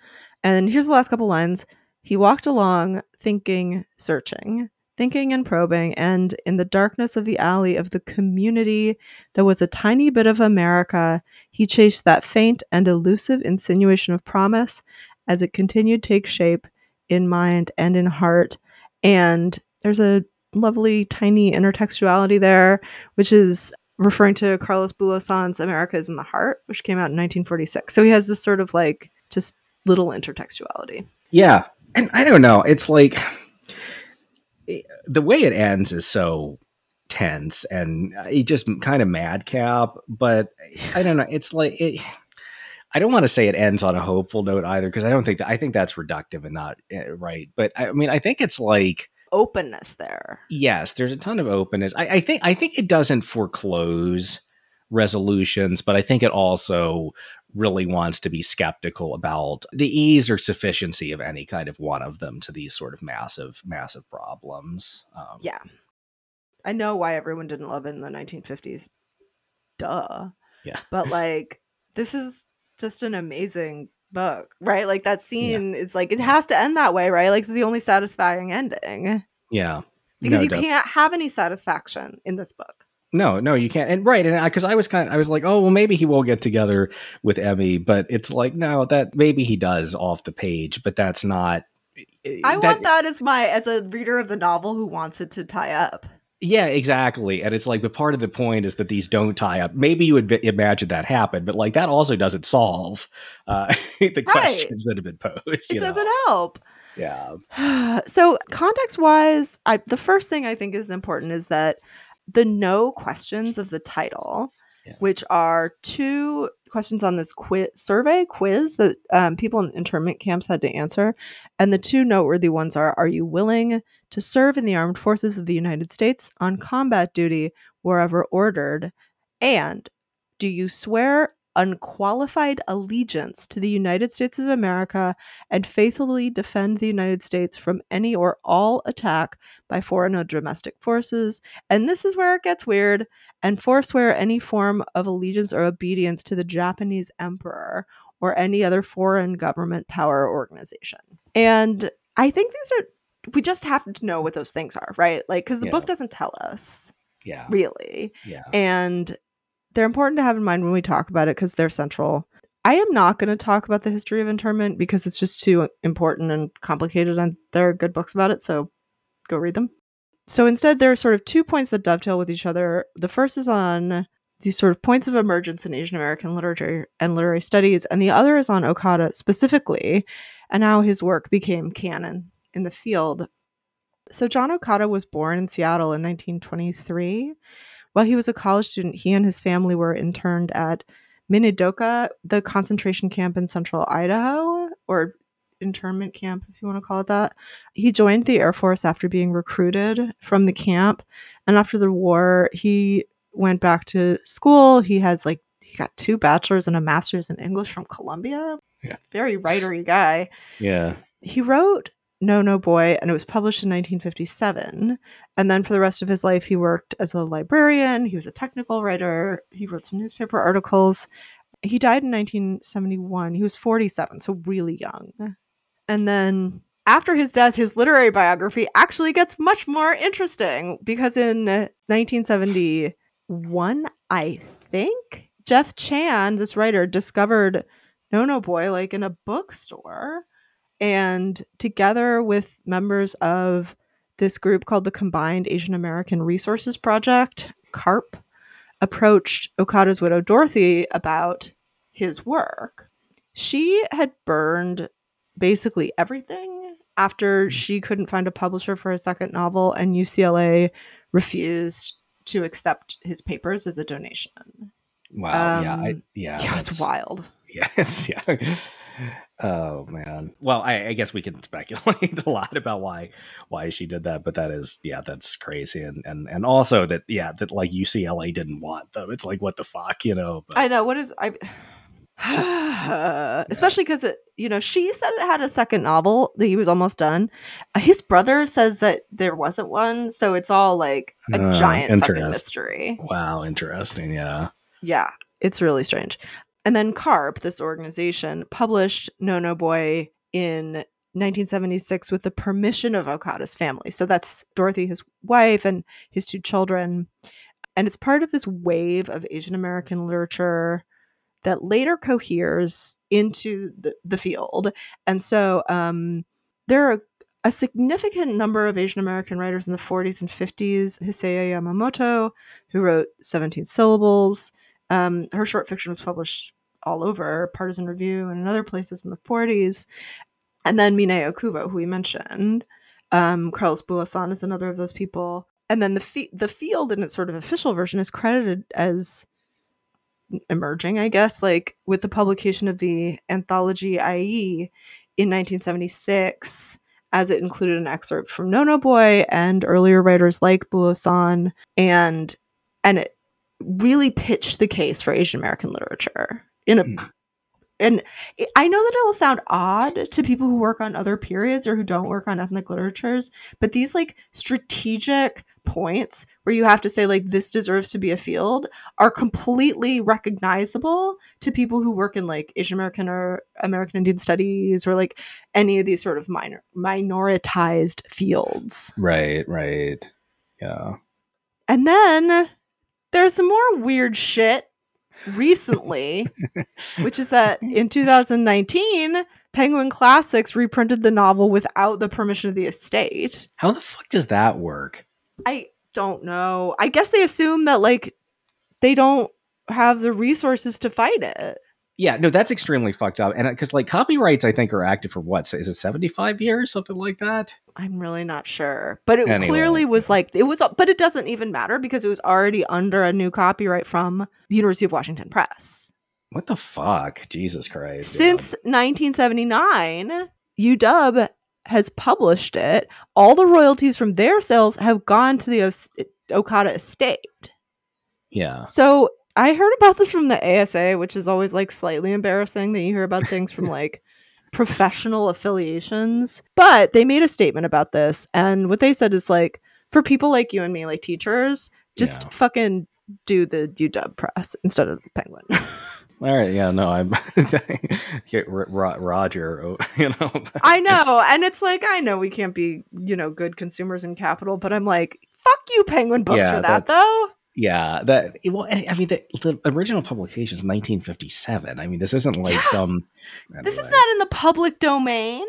And here's the last couple lines. He walked along, thinking, searching thinking and probing, and in the darkness of the alley of the community that was a tiny bit of America, he chased that faint and elusive insinuation of promise as it continued to take shape in mind and in heart. And there's a lovely tiny intertextuality there, which is referring to Carlos Bulosan's America is in the Heart, which came out in 1946. So he has this sort of like just little intertextuality. Yeah. And I don't know. It's like the way it ends is so tense and he just kind of madcap but i don't know it's like it, i don't want to say it ends on a hopeful note either because i don't think that i think that's reductive and not eh, right but i mean i think it's like openness there. Yes there's a ton of openness. I, I think i think it doesn't foreclose resolutions but i think it also really wants to be skeptical about the ease or sufficiency of any kind of one of them to these sort of massive, massive problems. Um, yeah. I know why everyone didn't love it in the 1950s. Duh. Yeah. But like, this is just an amazing book, right? Like, that scene yeah. is like, it has to end that way, right? Like, it's the only satisfying ending. Yeah. Because no, you can't have any satisfaction in this book. No, no, you can't. And right, and because I, I, was kind of, I was like, oh, well, maybe he will get together with Emi, but it's like, no, that maybe he does off the page, but that's not. Eh, I that, want that as my as a reader of the novel who wants it to tie up. Yeah, exactly. And it's like, but part of the point is that these don't tie up. Maybe you would imagine that happened, but like that also doesn't solve uh, the right. questions that have been posed. It doesn't help. Yeah. so context wise, I, the first thing I think is important is that the no questions of the title, yeah. which are two questions on this quiz survey quiz that um, people in internment camps had to answer. And the two noteworthy ones are Are you willing to serve in the armed forces of the United States on combat duty wherever ordered? And do you swear unqualified allegiance to the United States of America and faithfully defend the United States from any or all attack by foreign or domestic forces? And this is where it gets weird and forswear any form of allegiance or obedience to the Japanese emperor or any other foreign government power organization. And I think these are we just have to know what those things are, right? Like cuz the Yeah. book doesn't tell us Yeah. really. Yeah. And they're important to have in mind when we talk about it because they're central. I am not going to talk about the history of internment because it's just too important and complicated, and there are good books about it. So go read them. So instead, there are sort of two points that dovetail with each other. The first is on these sort of points of emergence in Asian American literature and literary studies, and the other is on Okada specifically and how his work became canon in the field. So John Okada was born in Seattle in 1923. While he was a college student, he and his family were interned at Minidoka, the concentration camp in central Idaho, or internment camp, if you want to call it that. He joined the Air Force after being recruited from the camp. And after the war, he went back to school. He has like, he got two bachelor's and a master's in English from Columbia. Yeah. Very writery guy Yeah. he wrote No No Boy and it was published in 1957. And then for the rest of his life, he worked as a librarian, he was a technical writer, he wrote some newspaper articles. He died in 1971. He was 47, so really young. And then after his death, his literary biography actually gets much more interesting because in 1971, I think, Jeff Chan, this writer, discovered No No Boy like in a bookstore and together with members of this group called the Combined Asian American Resources Project, CARP, approached Okada's widow Dorothy about his work. She had burned basically everything after she couldn't find a publisher for his second novel, and UCLA refused to accept his papers as a donation. Wow. yeah. I, Um, yeah. yeah, it's wild. Yes. Yeah. Oh man. Well, I, I guess we can speculate a lot about why why she did that, but that is yeah, that's crazy, and and and also that yeah, that like UCLA didn't want them. It's like what the fuck, you know? But, I know what is I especially because it you know she said it had a second novel that he was almost done. Uh, His brother says that there wasn't one, so it's all like a Uh, giant fucking mystery. wow, interesting. Yeah. Yeah, it's really strange. And then CARP, this organization, published No No Boy in 1976 with the permission of Okada's family. So that's Dorothy, his wife, and his two children. And it's part of this wave of Asian American literature that later coheres into the, the field. And so um, there are a significant number of Asian American writers in the 40s and 50s. Hisaya Yamamoto, who wrote 17 syllables. Um, her short fiction was published all over Partisan Review and in other places in the 40s. And then Miné Okubo, who we mentioned. Um, Carlos Bulosan is another of those people. And then the the field in its sort of official version is credited as emerging, I guess, like with the publication of the anthology Aiiieeeee in 1976, as it included an excerpt from No No Boy and earlier writers like Bulosan, and and it really pitched the case for Asian American literature in a Hmm. and I know that it'll sound odd to people who work on other periods or who don't work on ethnic literatures, but these like strategic points where you have to say like this deserves to be a field are completely recognizable to people who work in like Asian American or American Indian studies or like any of these sort of minor minoritized fields. Right. Right. Yeah. And then there's some more weird shit recently, which is that in 2019, Penguin Classics reprinted the novel without the permission of the estate. How the fuck does that work? I don't know. I guess they assume that like they don't have the resources to fight it. Yeah, no, that's extremely fucked up. And because like copyrights, I think are active for what? Is it seventy five years, something like that? I'm really not sure. But it Anyway. clearly was like it was but it doesn't even matter because it was already under a new copyright from the University of Washington Press. What the fuck? Jesus Christ. Since 1979, UW has published it. All the royalties from their sales have gone to the o- Okada estate. Yeah. So I heard about this from the ASA, which is always like slightly embarrassing that you hear about things from like professional affiliations. But they made a statement about this. And what they said is like, for people like you and me, like teachers, just Yeah. fucking do the UW press instead of the Penguin. All right. Yeah. No, I'm get Ro- Ro- Roger. oh, You know. I know. And it's like, I know we can't be, you know, good consumers in capital, but I'm like, fuck you, Penguin Books, Yeah, for that, though. Yeah, that well, I mean, the, the original publication is 1957. I mean, this isn't like some. This is not in the public domain.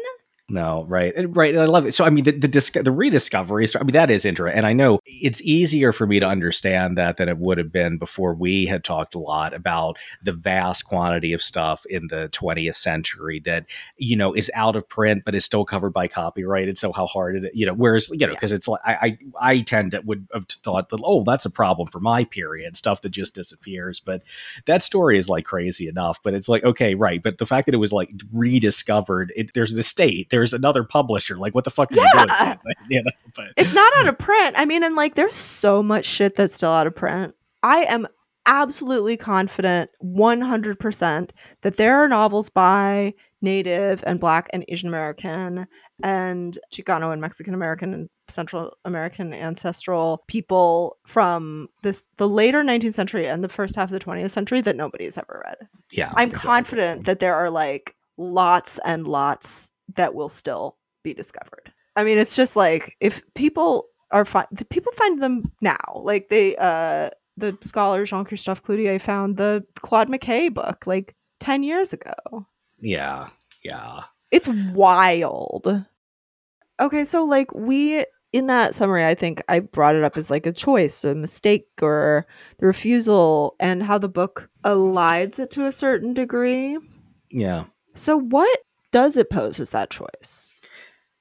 No, right, right. And I love it. So, I mean, the the, disco- the rediscovery. So, I mean, that is interesting, and I know it's easier for me to understand that than it would have been before we had talked a lot about the vast quantity of stuff in the 20th century that you know is out of print but is still covered by copyright. And so, how hard it, you know, whereas you know, because it's like I, I I tend to would have thought that oh, that's a problem for my period stuff that just disappears, but that story is like crazy enough. But it's like okay, right, but the fact that it was like rediscovered, it, there's an estate, there's another publisher. Like, what the fuck are you doing? Yeah. You know, but It's not out of print. I mean, and like there's so much shit that's still out of print. I am absolutely confident 100% that there are novels by Native and Black and Asian American and Chicano and Mexican American and Central American ancestral people from this the later 19th century and the first half of the 20th century that nobody's ever read. yeah, I'm exactly. confident that there are like lots and lots that will still be discovered. I mean, it's just like if people are fi- the people find them now. Like they, uh, the scholar Jean Christophe Cloutier found the Claude McKay book like ten years ago. Yeah, yeah. It's wild. Okay, so like we in that summary, I think I brought it up as like a choice, a mistake, or the refusal, and how the book elides it to a certain degree. Yeah. So, what does it pose as that choice?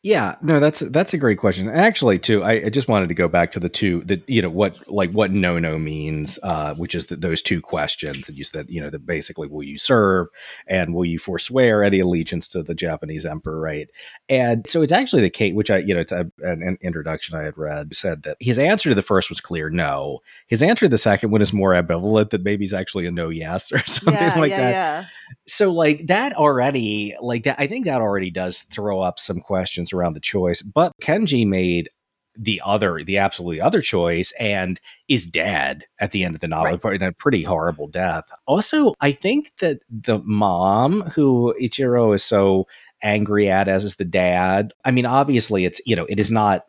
Yeah, no, that's that's a great question. And actually, too, I, I just wanted to go back to the two that you know what like what no no means, uh, which is that those two questions that you said, you know, that basically will you serve and will you forswear any allegiance to the Japanese emperor, right? And so it's actually the case, which I you know, it's a, an, an introduction I had read said that his answer to the first was clear, no. His answer to the second one is more ambivalent, that maybe he's actually a no yes or something yeah, like yeah, that yeah. So like that already like that i think that already does throw up some questions around the choice but kenji made the other the absolutely other choice and is dead at the end of the novel in a pretty horrible death. Also i think that the mom who ichiro is so angry at as is the dad i mean obviously it's you know it is not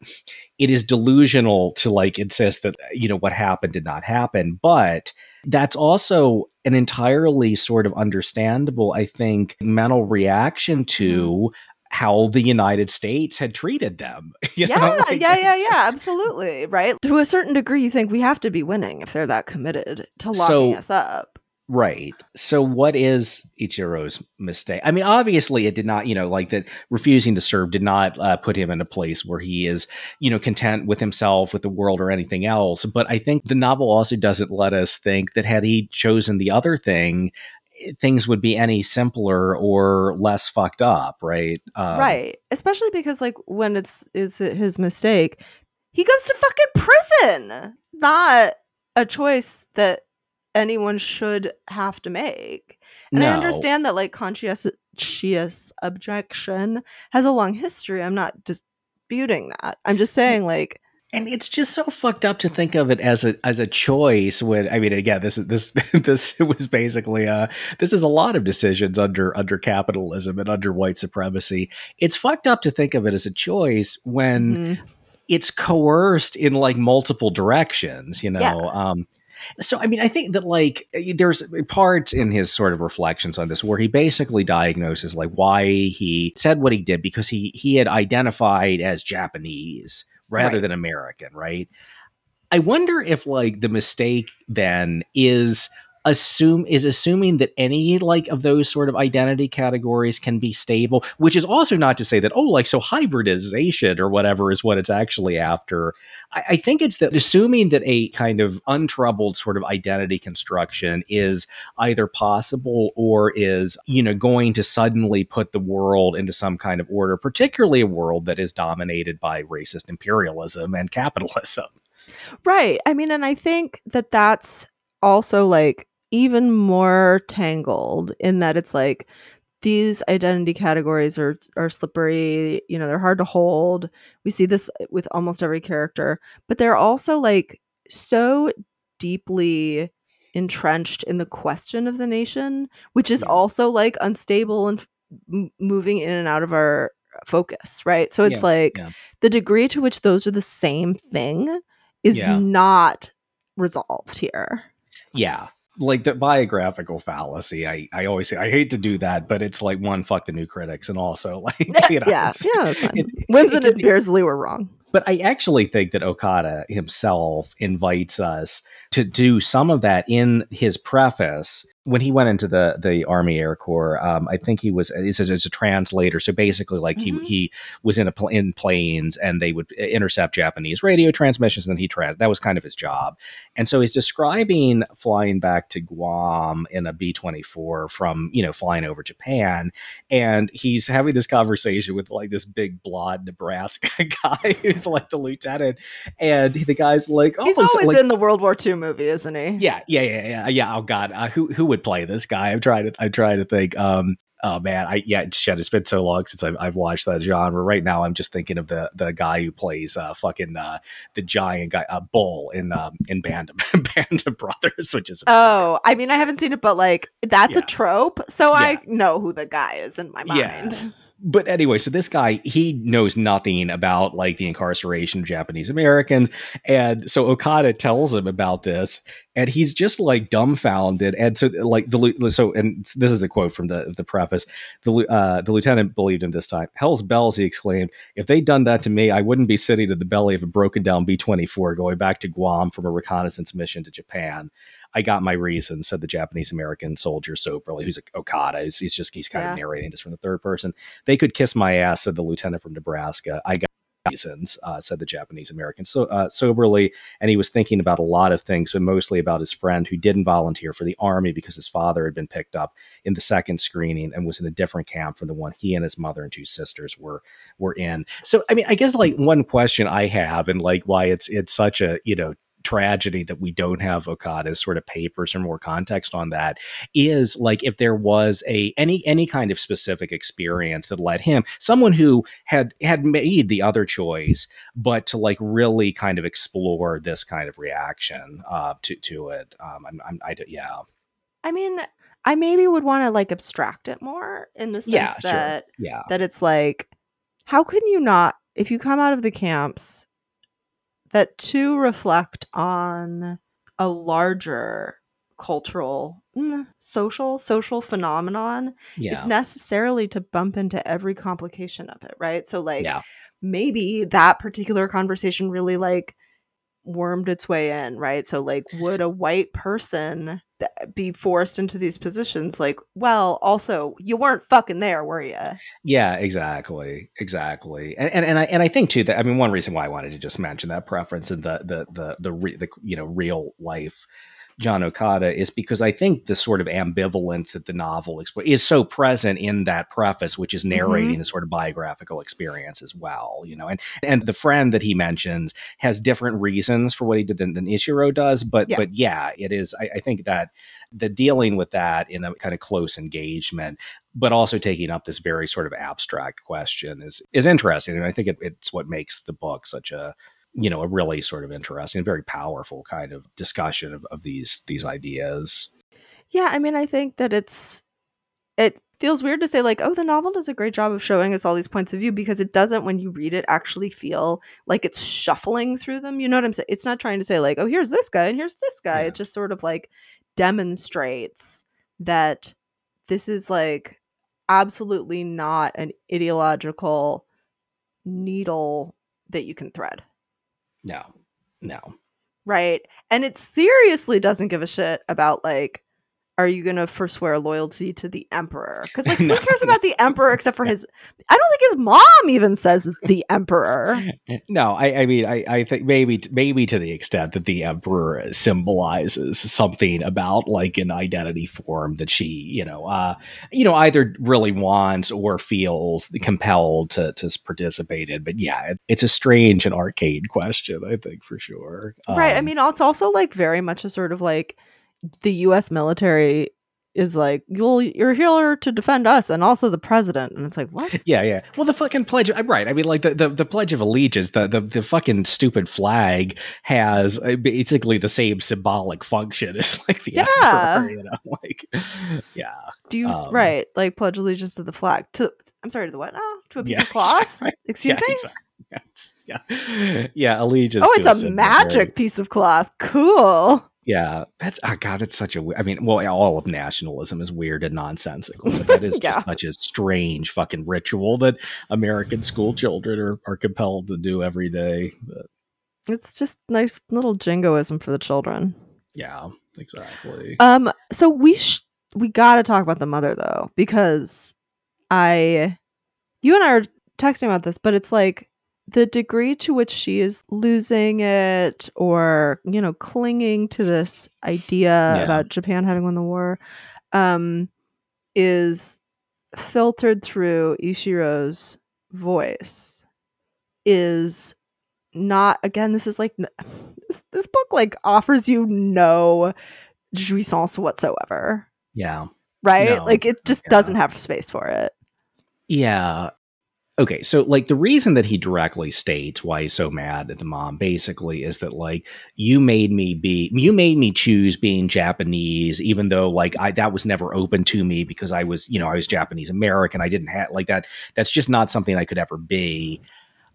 it is delusional to like insist that you know what happened did not happen but that's also an entirely sort of understandable, I think, mental reaction to mm-hmm. how the United States had treated them. Yeah, Like, yeah, yeah, yeah, absolutely. Right. To a certain degree, you think we have to be winning if they're that committed to locking So- us up. Right. So, what is Ichiro's mistake? I mean, obviously, it did not, you know, like that refusing to serve did not uh, put him in a place where he is, you know, content with himself, with the world, or anything else. But I think the novel also doesn't let us think that had he chosen the other thing, eh, things would be any simpler or less fucked up, right? Um, right. Especially because like when it's is his mistake, he goes to fucking prison. Not a choice that anyone should have to make. And I understand that like conscientious objection has a long history. I'm not disputing that. I'm just saying like and it's just so fucked up to think of it as a as a choice when I mean again this is this this was basically uh this is a lot of decisions under under capitalism and under white supremacy. It's fucked up to think of it as a choice when mhm. it's coerced in like multiple directions, you know. Yeah. Um so I mean I think that like uh, there's parts in his sort of reflections on this where he basically diagnoses like why he said what he did because he he had identified as Japanese rather Right. than American, right? I wonder if like the mistake then is assume is assuming that any like of those sort of identity categories can be stable which is also not to say that oh like so hybridization or whatever is what it's actually after I, I think it's that assuming that a kind of untroubled sort of identity construction is either possible or is you know going to suddenly put the world into some kind of order particularly a world that is dominated by racist imperialism and capitalism Right. I mean, and I think that that's also like even more tangled in that it's like these identity categories are are slippery, you know, they're hard to hold. We see this with almost every character, but they're also like so deeply entrenched in the question of the nation, which is also like unstable and m- moving in and out of our focus, right? So it's Yeah, like yeah. the degree to which those are the same thing is Yeah. not resolved here. yeah like the biographical fallacy i i always say i hate to do that but it's like one fuck the new critics and also like you know yeah, yeah, it- Wimsatt it- and Beardsley were wrong. But I actually think that Okada himself invites us to do some of that in his preface when he went into the the Army Air Corps. Um, I think he was as a, a translator. So basically, like Mhm. he he was in a pl- in planes and they would intercept Japanese radio transmissions, and then he trans. That was kind of his job. And so he's describing flying back to Guam in a B twenty four from you know flying over Japan, and he's having this conversation with like this big blonde Nebraska guy who's like the lieutenant, and the guy's like, "Oh, He's always like, in the World War II movie, isn't he? yeah, yeah, yeah, yeah, yeah. Oh God, uh, who who would play this guy? I'm trying to I'm trying to think. Um, oh man, I yeah, shit. It's been so long since I've, I've watched that genre. Right now, I'm just thinking of the the guy who plays uh fucking uh the giant guy uh, Bull in um in Band of Band of Brothers, which is Oh, I mean, I haven't seen it, but like that's a trope, so Yeah. I know who the guy is in my mind. Yeah. But anyway, so this guy he knows nothing about like the incarceration of Japanese Americans, and so Okada tells him about this, and he's just like dumbfounded. And so like the so and this is a quote from the the preface. The uh, the lieutenant believed him this time. Hell's bells! He exclaimed. If they'd done that to me, I wouldn't be sitting in the belly of a broken down B twenty four going back to Guam from a reconnaissance mission to Japan. I got my reason, said the Japanese American soldier soberly, who's like Okada. He's, he's just he's kind Yeah. of narrating this from the third person. They could kiss my ass, said the lieutenant from Nebraska. I got reasons, uh, said the Japanese American so uh, soberly, and he was thinking about a lot of things, but mostly about his friend who didn't volunteer for the army because his father had been picked up in the second screening and was in a different camp from the one he and his mother and two sisters were were in. So, I mean, I guess like one question I have, and like why it's it's such a you know tragedy that we don't have Okada's sort of papers or more context on that is like if there was a any any kind of specific experience that led him someone who had had made the other choice but to like really kind of explore this kind of reaction uh to to it um i'm, I'm i do- yeah I mean, I maybe would want to like abstract it more in the sense Yeah, sure. that yeah that it's like, how can you not, if you come out of the camps, that to reflect on a larger cultural, mm, social, social phenomenon yeah is necessarily to bump into every complication of it, right? So, like, yeah maybe that particular conversation really like wormed its way in, right? So, like, would a white person th- uh, be forced into these positions? Like, well, also, you weren't fucking there, were you? Yeah, exactly, exactly, and and and I and I think too that I mean one reason why I wanted to just mention that preference and the the the the, re, the you know real life John Okada is because I think the sort of ambivalence that the novel is so present in that preface, which is mm-hmm. narrating the sort of biographical experience as well, you know, and and the friend that he mentions has different reasons for what he did than, than Ichiro does, but Yeah. but yeah, it is. I, I think that the dealing with that in a kind of close engagement but also taking up this very sort of abstract question is is interesting and i think it, it's what makes the book such a you know a really sort of interesting very powerful kind of discussion of, of these these ideas Yeah, I mean, I think that it's it feels weird to say like, oh, the novel does a great job of showing us all these points of view because it doesn't when you read it actually feel like it's shuffling through them. You know what I'm saying? It's not trying to say like, oh, here's this guy and here's this guy. Yeah. It just sort of like demonstrates that this is like absolutely not an ideological needle that you can thread. No no Right. And it seriously doesn't give a shit about like are you going to forswear loyalty to the emperor? Because like, no. who cares about the emperor except for his? I don't think his mom even says the emperor. No, I, I mean, I, I think maybe maybe to the extent that the emperor symbolizes something about like an identity form that she, you know, uh, you know, either really wants or feels compelled to to participate in. But yeah, it, it's a strange and arcade question, I think for sure. Right. Um, I mean, it's also like very much a sort of like the U.S. military is like you'll you're here to defend us and also the president. And it's like what? Yeah yeah. Well the fucking pledge i'm right i mean like the, the, the pledge of allegiance the, the the fucking stupid flag has uh, basically the same symbolic function as like the yeah. emperor, you know like yeah do you um, right like pledge allegiance to the flag to i'm sorry to the what now? To a piece yeah, of cloth? right. excuse yeah, me? exactly. yeah. Yeah allegiance oh it's a magic piece of cloth. Cool yeah, that's oh god, it's such a. I mean, well, all of nationalism is weird and nonsensical, but that is yeah. just such a strange fucking ritual that American school children are, are compelled to do every day. But, it's just nice little jingoism for the children. Yeah, exactly. Um, so we sh- we got to talk about the mother though, because I, you and I are texting about this, but it's like the degree to which she is losing it or you know clinging to this idea yeah. about japan having won the war um, is filtered through ichiro's voice is not again this is like this, this book like offers you no jouissance whatsoever yeah right no. like it just yeah. doesn't have space for it yeah okay so like the reason that he directly states why he's so mad at the mom basically is that like you made me be you made me choose being japanese even though like i that was never open to me because i was you know i was japanese american i didn't have like that that's just not something i could ever be.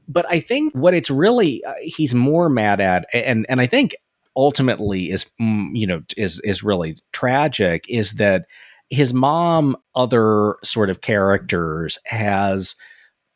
But i think what it's really uh, he's more mad at and and i think ultimately is mm, you know is is really tragic is that his mom other sort of characters has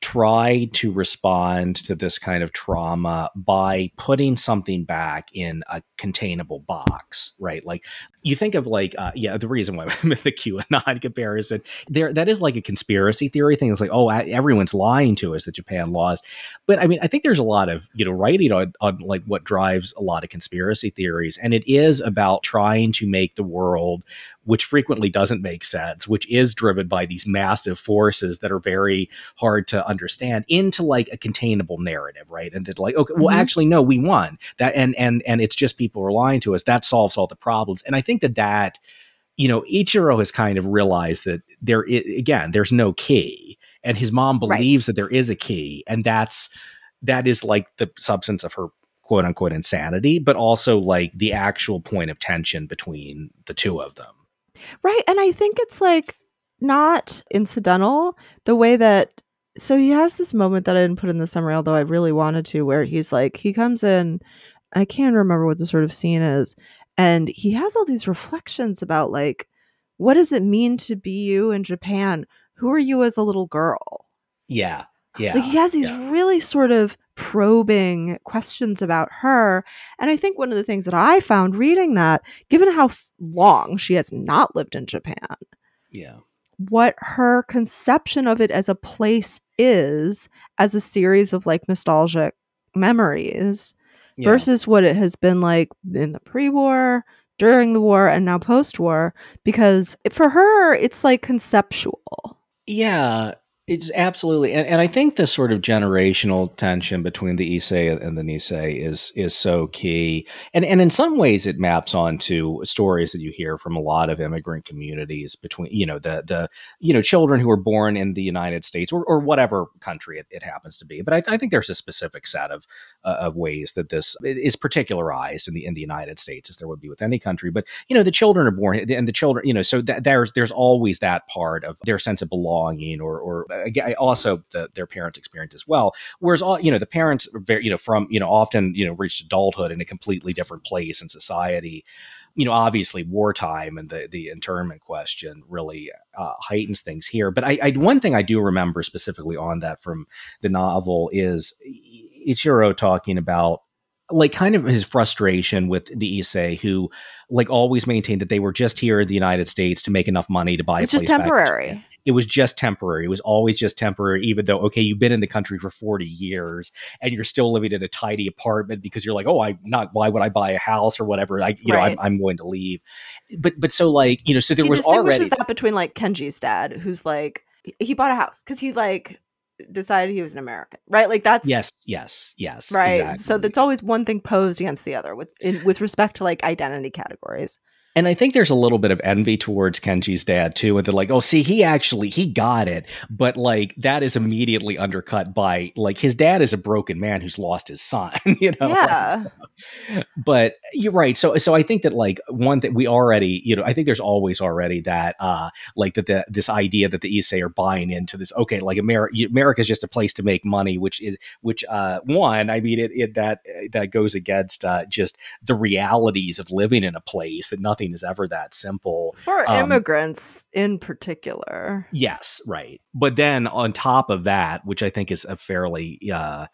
try to respond to this kind of trauma by putting something back in a containable box, right? Like you think of like, uh, yeah, the reason why I'm the QAnon comparison there, that is like a conspiracy theory thing. It's like, oh, everyone's lying to us that Japan lost. But I mean, I think there's a lot of, you know, writing on, on like what drives a lot of conspiracy theories. And it is about trying to make the world which frequently doesn't make sense, which is driven by these massive forces that are very hard to understand into like a containable narrative, right? And that like, okay, well, mm-hmm. actually, no, we won that, and and and it's just people are lying to us. That solves all the problems, and I think that that you know Ichiro has kind of realized that there again, there's no key, and his mom believes right. that there is a key, and that's that is like the substance of her quote unquote insanity, but also like the actual point of tension between the two of them. Right. And I think it's like not incidental the way that so he has this moment that I didn't put in the summary, although I really wanted to, where he's like, he comes in, I can't remember what the sort of scene is, and he has all these reflections about like, what does it mean to be you in Japan? Who are you as a little girl? Yeah. Yeah. Like he has these yeah. really sort of probing questions about her. And I think one of the things that I found reading that, given how long she has not lived in Japan, yeah, what her conception of it as a place is as a series of like nostalgic memories yeah. versus what it has been like in the pre-war during the war and now post-war because for her it's like conceptual yeah it's absolutely, and, and I think the sort of generational tension between the Issei and the Nisei is is so key, and and in some ways it maps onto stories that you hear from a lot of immigrant communities between you know the the you know children who are born in the United States or, or whatever country it, it happens to be. But I, I think there's a specific set of uh, of ways that this is particularized in the in the United States as there would be with any country. But you know the children are born and the children you know so that there's there's always that part of their sense of belonging or or also the, their parents' experience as well. Whereas all you know, the parents very you know from you know often you know reached adulthood in a completely different place in society. You know, obviously, wartime and the the internment question really uh, heightens things here. But I, I one thing I do remember specifically on that from the novel is Ichiro talking about like kind of his frustration with the Issei, who like always maintained that they were just here in the United States to make enough money to buy. It's just temporary. It was just temporary. It was always just temporary, even though okay, you've been in the country for forty years and you're still living in a tidy apartment because you're like, oh, I not why would I buy a house or whatever? I you right. know I'm, I'm, going to leave. But but so like you know so there he was already that between like Kenji's dad, who's like he bought a house because he like decided he was an American, right? Like that's yes, yes, yes, right. Exactly. So that's always one thing posed against the other with in, with respect to like identity categories. And I think there's a little bit of envy towards Kenji's dad too. And they're like, oh, see, he actually he got it. But like that is immediately undercut by like his dad is a broken man who's lost his son, you know? Yeah. but you're right. So so I think that like one thing we already, you know, I think there's always already that uh like that the this idea that the Issei are buying into this, okay, like America America is just a place to make money, which is which uh one, I mean it, it that that goes against uh just the realities of living in a place that nothing nothing is ever that simple for um, immigrants in particular. Yes, right. But then on top of that, which I think is a fairly uh,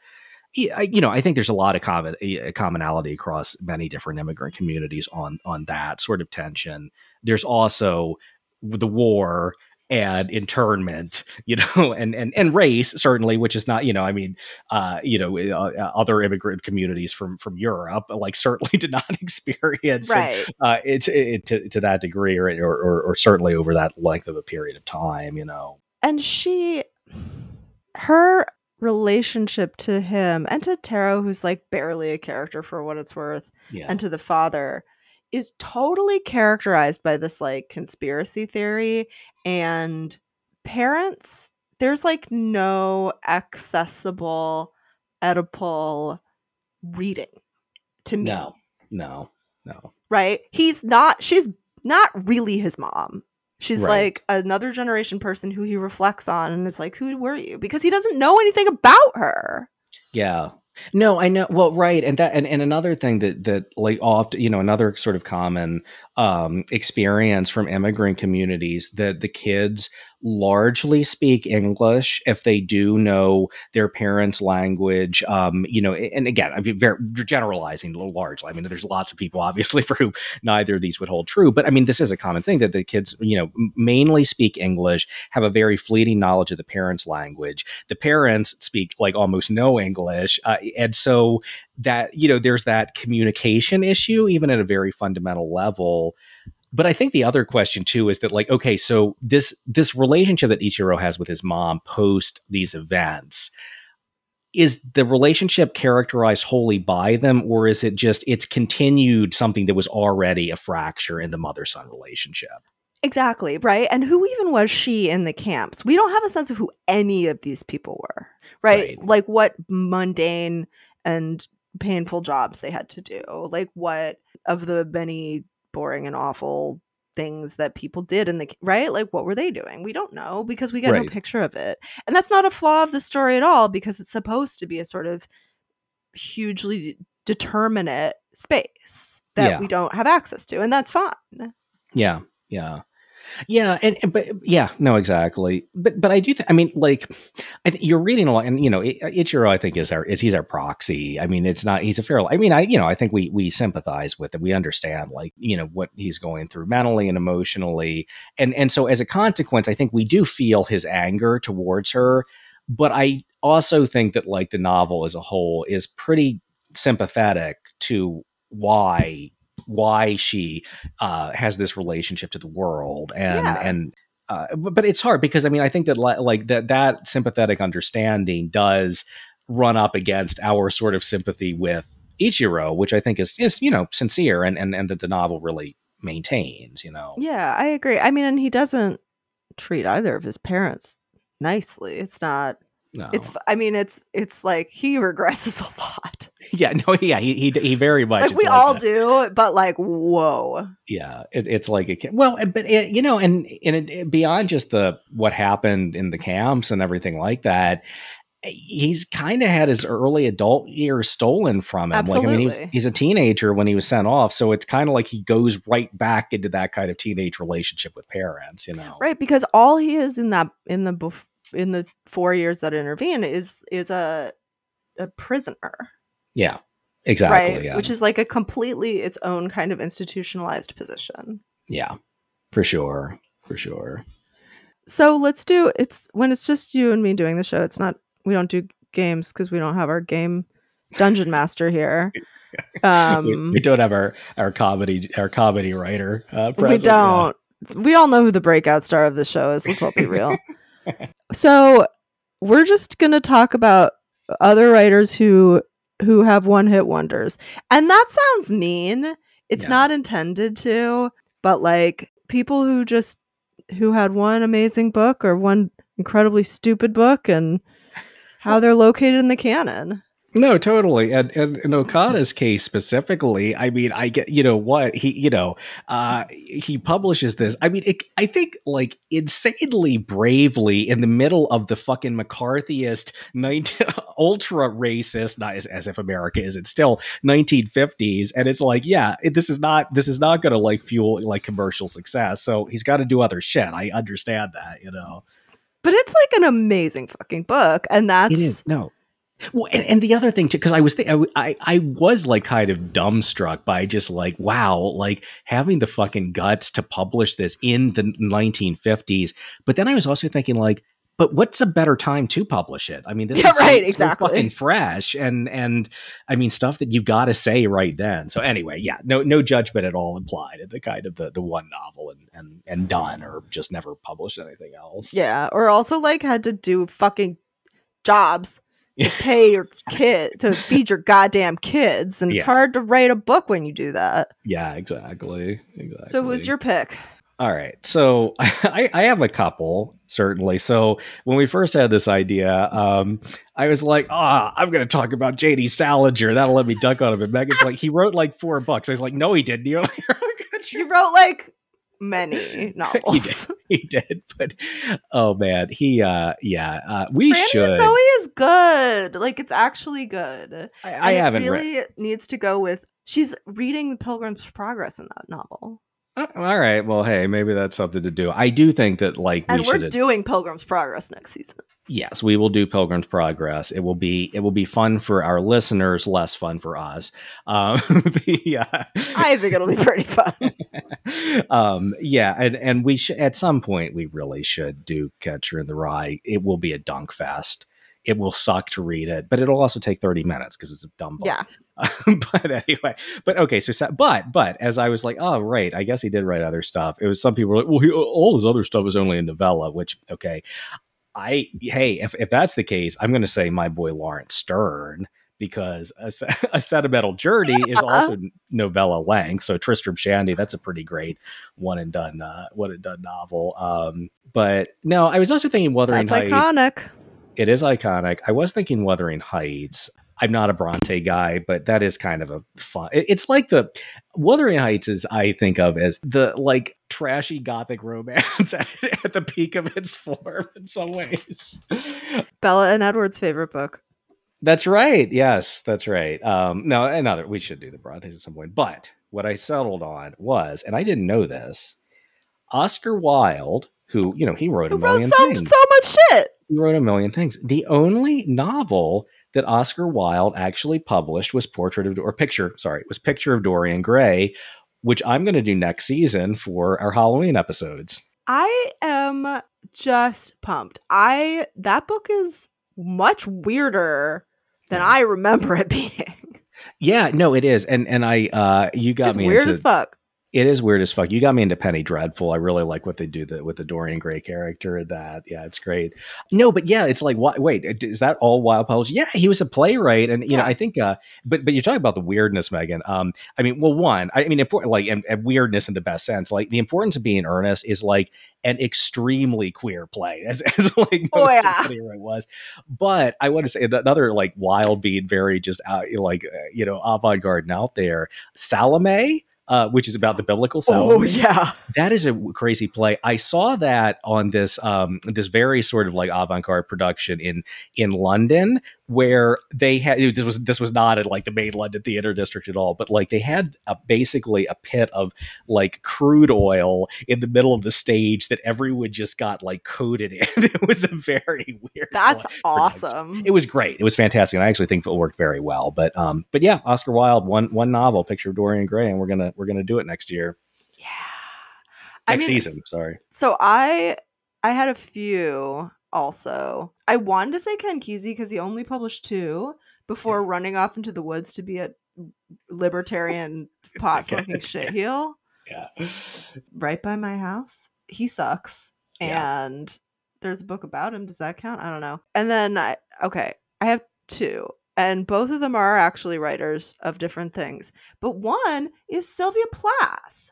you know, I think there's a lot of common commonality across many different immigrant communities on on that sort of tension. There's also the war and internment, you know, and and and race certainly, which is not, you know, I mean, uh, you know, uh, uh other immigrant communities from from Europe like certainly did not experience right. it, uh, it, it, to to that degree, or, or or certainly over that length of a period of time, you know. And she, her relationship to him and to Taro, who's like barely a character for what it's worth, yeah. and to the father is totally characterized by this like conspiracy theory and parents there's like no accessible Oedipal reading to me. No, no, no. Right? He's not, she's not really his mom. She's right. like another generation person who he reflects on and it's like, who were you? Because he doesn't know anything about her. Yeah. No, I know. Well, right, and that, and, and another thing that that like often, you know, another sort of common um, experience from immigrant communities that the kids largely speak English if they do know their parents' language. Um, you know, and again, I'm very generalizing a little largely. I mean, there's lots of people obviously for whom neither of these would hold true, but I mean, this is a common thing that the kids, you know, mainly speak English, have a very fleeting knowledge of the parents' language. The parents speak like almost no English, uh, and so that you know, there's that communication issue, even at a very fundamental level. But I think the other question too is that like okay, so this this relationship that Ichiro has with his mom post these events is the relationship characterized wholly by them or is it just it's continued something that was already a fracture in the mother son relationship? Exactly right? And who even was she in the camps? We don't have a sense of who any of these people were right, right. like what mundane and painful jobs they had to do like what of the many boring and awful things that people did in the right? Like what were they doing? We don't know because we get right. no picture of it. And that's not a flaw of the story at all because it's supposed to be a sort of hugely determinate space that yeah. we don't have access to and that's fine. Yeah yeah yeah, and but yeah, no, exactly. But but I do. Th- I mean, like, I th- you're reading a lot, and you know, uh, Ichiro, I think is our is he's our proxy. I mean, it's not he's a fair. I mean, I you know, I think we we sympathize with it. We understand, like, you know, what he's going through mentally and emotionally, and and so as a consequence, I think we do feel his anger towards her. But I also think that like the novel as a whole is pretty sympathetic to why why she uh, has this relationship to the world and yeah. and uh, but it's hard because I mean I think that like that that sympathetic understanding does run up against our sort of sympathy with Ichiro, which I think is is you know sincere and and and that the novel really maintains. You know. Yeah, I agree. I mean, and he doesn't treat either of his parents nicely. It's not no. It's I mean it's it's like he regresses a lot. Yeah, no, yeah, he he, he very much like we like all that. do, but like whoa. Yeah, it, it's like a well, but it, you know, and and it, eh, beyond just the what happened in the camps and everything like that, eh, he's kind of had his early adult years stolen from him. Absolutely. Like I mean, he was, he's a teenager when he was sent off, so it's kind of like he goes right back into that kind of teenage relationship with parents, you know. Right, because all he is in that in the in the four years that intervene is is a a prisoner. Yeah. exactly. right? Yeah. Which is like a completely its own kind of institutionalized position. yeah, for sure, for sure. So let's do it's when it's just you and me doing the show. It's not we don't do games because we don't have our game dungeon master here. we, Um, we don't have our our comedy our comedy writer. Uh, we present, yeah. don't. We all know who the breakout star of the show is. Let's all be real. so we're just gonna talk about other writers who who have one hit wonders, and that sounds mean. It's Yeah. not intended to, but like people who just who had one amazing book or one incredibly stupid book and how they're located in the canon. No, totally. And, and in Okada's case specifically, I mean, I get, you know what, he, you know, uh, he publishes this. I mean, it, I think like insanely bravely in the middle of the fucking McCarthyist, 19, ultra racist, not as, as if America isn't still 1950s. And it's like, yeah, it, this is not, this is not going to like fuel like commercial success. So he's got to do other shit. I understand that, you know. But it's like an amazing fucking book, and that's It is no. Well, and, and the other thing too, because I was th- I, I I was like kind of dumbstruck by just like wow, like having the fucking guts to publish this in the 1950s. But then I was also thinking like, but what's a better time to publish it? I mean, this Yeah, is right, so exactly. fucking fresh, and and I mean stuff that you got to say right then. So anyway, yeah, no no judgment at all implied at the kind of the the one novel and and and done, or just never published anything else. Yeah, or also like had to do fucking jobs to pay your kid to feed your goddamn kids, and it's hard to write a book when you do that. yeah, exactly, exactly. So, who's your pick? All right. So I, I have a couple, certainly. So when we first had this idea, um, I was like, ah, I'm going to talk about JD Salinger. That'll let me dunk on him. And Megan's like, he wrote like four books. I was like, no, he didn't. You wrote like many novels. he did. he, did, But oh, man. He, uh, yeah, uh, we should. Zoe is good. Like it's actually good. I, I haven't read. really needs to go with. She's reading The Pilgrim's Progress in that novel, Oh, all right. Well, hey, maybe that's something to do. I do think that, like, and we we're should. doing Pilgrim's Progress next season. Yes we will do pilgrim's progress it will be it will be fun for our listeners less fun for us um the, uh, I think it'll be pretty fun. um yeah and and we should at some point we really should do catcher in the rye it will be a dunk fest it will suck to read it but it'll also take 30 minutes because it's a dumb book yeah, but anyway, but okay. So, but but as I was like, oh right, I guess he did write other stuff. It was some people were like, well, he, all his other stuff is only a novella. Which okay, I hey, if if that's the case, I'm going to say my boy Laurence Sterne because a, a sentimental journey is also novella length. So Tristram Shandy, that's a pretty great one and done uh, one and done novel. Um, but no, I was also thinking Wuthering that's Heights iconic. it is iconic. I was thinking Wuthering Heights. I'm not a Bronte guy, but that is kind of a fun. It's like the Wuthering Heights is I think of as the like trashy gothic romance at, at the peak of its form in some ways. Bella and Edward's favorite book. That's right. Yes, that's right. Um, no, another. We should do the Brontes at some point. But what I settled on was, and I didn't know this, Oscar Wilde, who you know he wrote a Who wrote million so things. so much shit? he wrote a million things. The only novel that Oscar Wilde actually published was Portrait of or Picture, sorry, was Picture of Dorian Gray, which I'm going to do next season for our Halloween episodes. I am just pumped. I that book is much weirder than I remember it being. Yeah, no, it is, and and I uh, you got it's me weird into as fuck. It is weird as fuck. You got me into Penny Dreadful. I really like what they do the, with the Dorian Gray character. That yeah, it's great. No, but yeah, it's like why, wait, is that all Wilde published? Yeah, he was a playwright, and you know I think. uh But but you're talking about the weirdness, Megan. Um, I mean, well, one, I mean, important like and, and weirdness in the best sense. Like the importance of being earnest is like an extremely queer play, as, as like most Oh, yeah. Dreadful was. But I want to say another like Wilde being very just out like uh, you know avant garde and out there. Salome. Uh, which is about the biblical Salome Oh yeah. that is a crazy play. I saw that on this um, this very sort of like avant-garde production in in London, where they had this was this was not at like the main London theater district at all, but like they had a, basically a pit of like crude oil in the middle of the stage that everyone just got like coated in. it was a very weird. That's production. awesome. It was great. It was fantastic. And I actually think it worked very well. But um, but yeah, Oscar Wilde, one one novel, Picture of Dorian Gray, and we're gonna we're gonna do it next year. Yeah. Next I mean, season, sorry. So I I had a few also. I wanted to say Ken Kesey because he only published two before running off into the woods to be a libertarian pot smoking shit heel Yeah. right by my house. He sucks. Yeah. And there's a book about him. Does that count? I don't know. And then I okay, I have two. And both of them are actually writers of different things. But one is Sylvia Plath.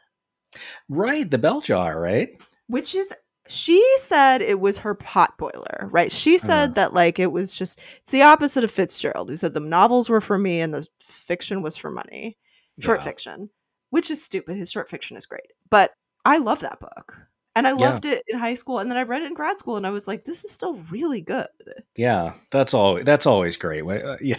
Right, the bell jar, right? which is she said it was her pot boiler right she said Uh. that like it was just it's the opposite of fitzgerald who said the novels were for me and the fiction was for money short Yeah. fiction which is stupid his short fiction is great but i love that book and i Yeah. loved it in high school and then i read it in grad school and i was like this is still really good Yeah, that's all. That's always great. We- uh, yeah,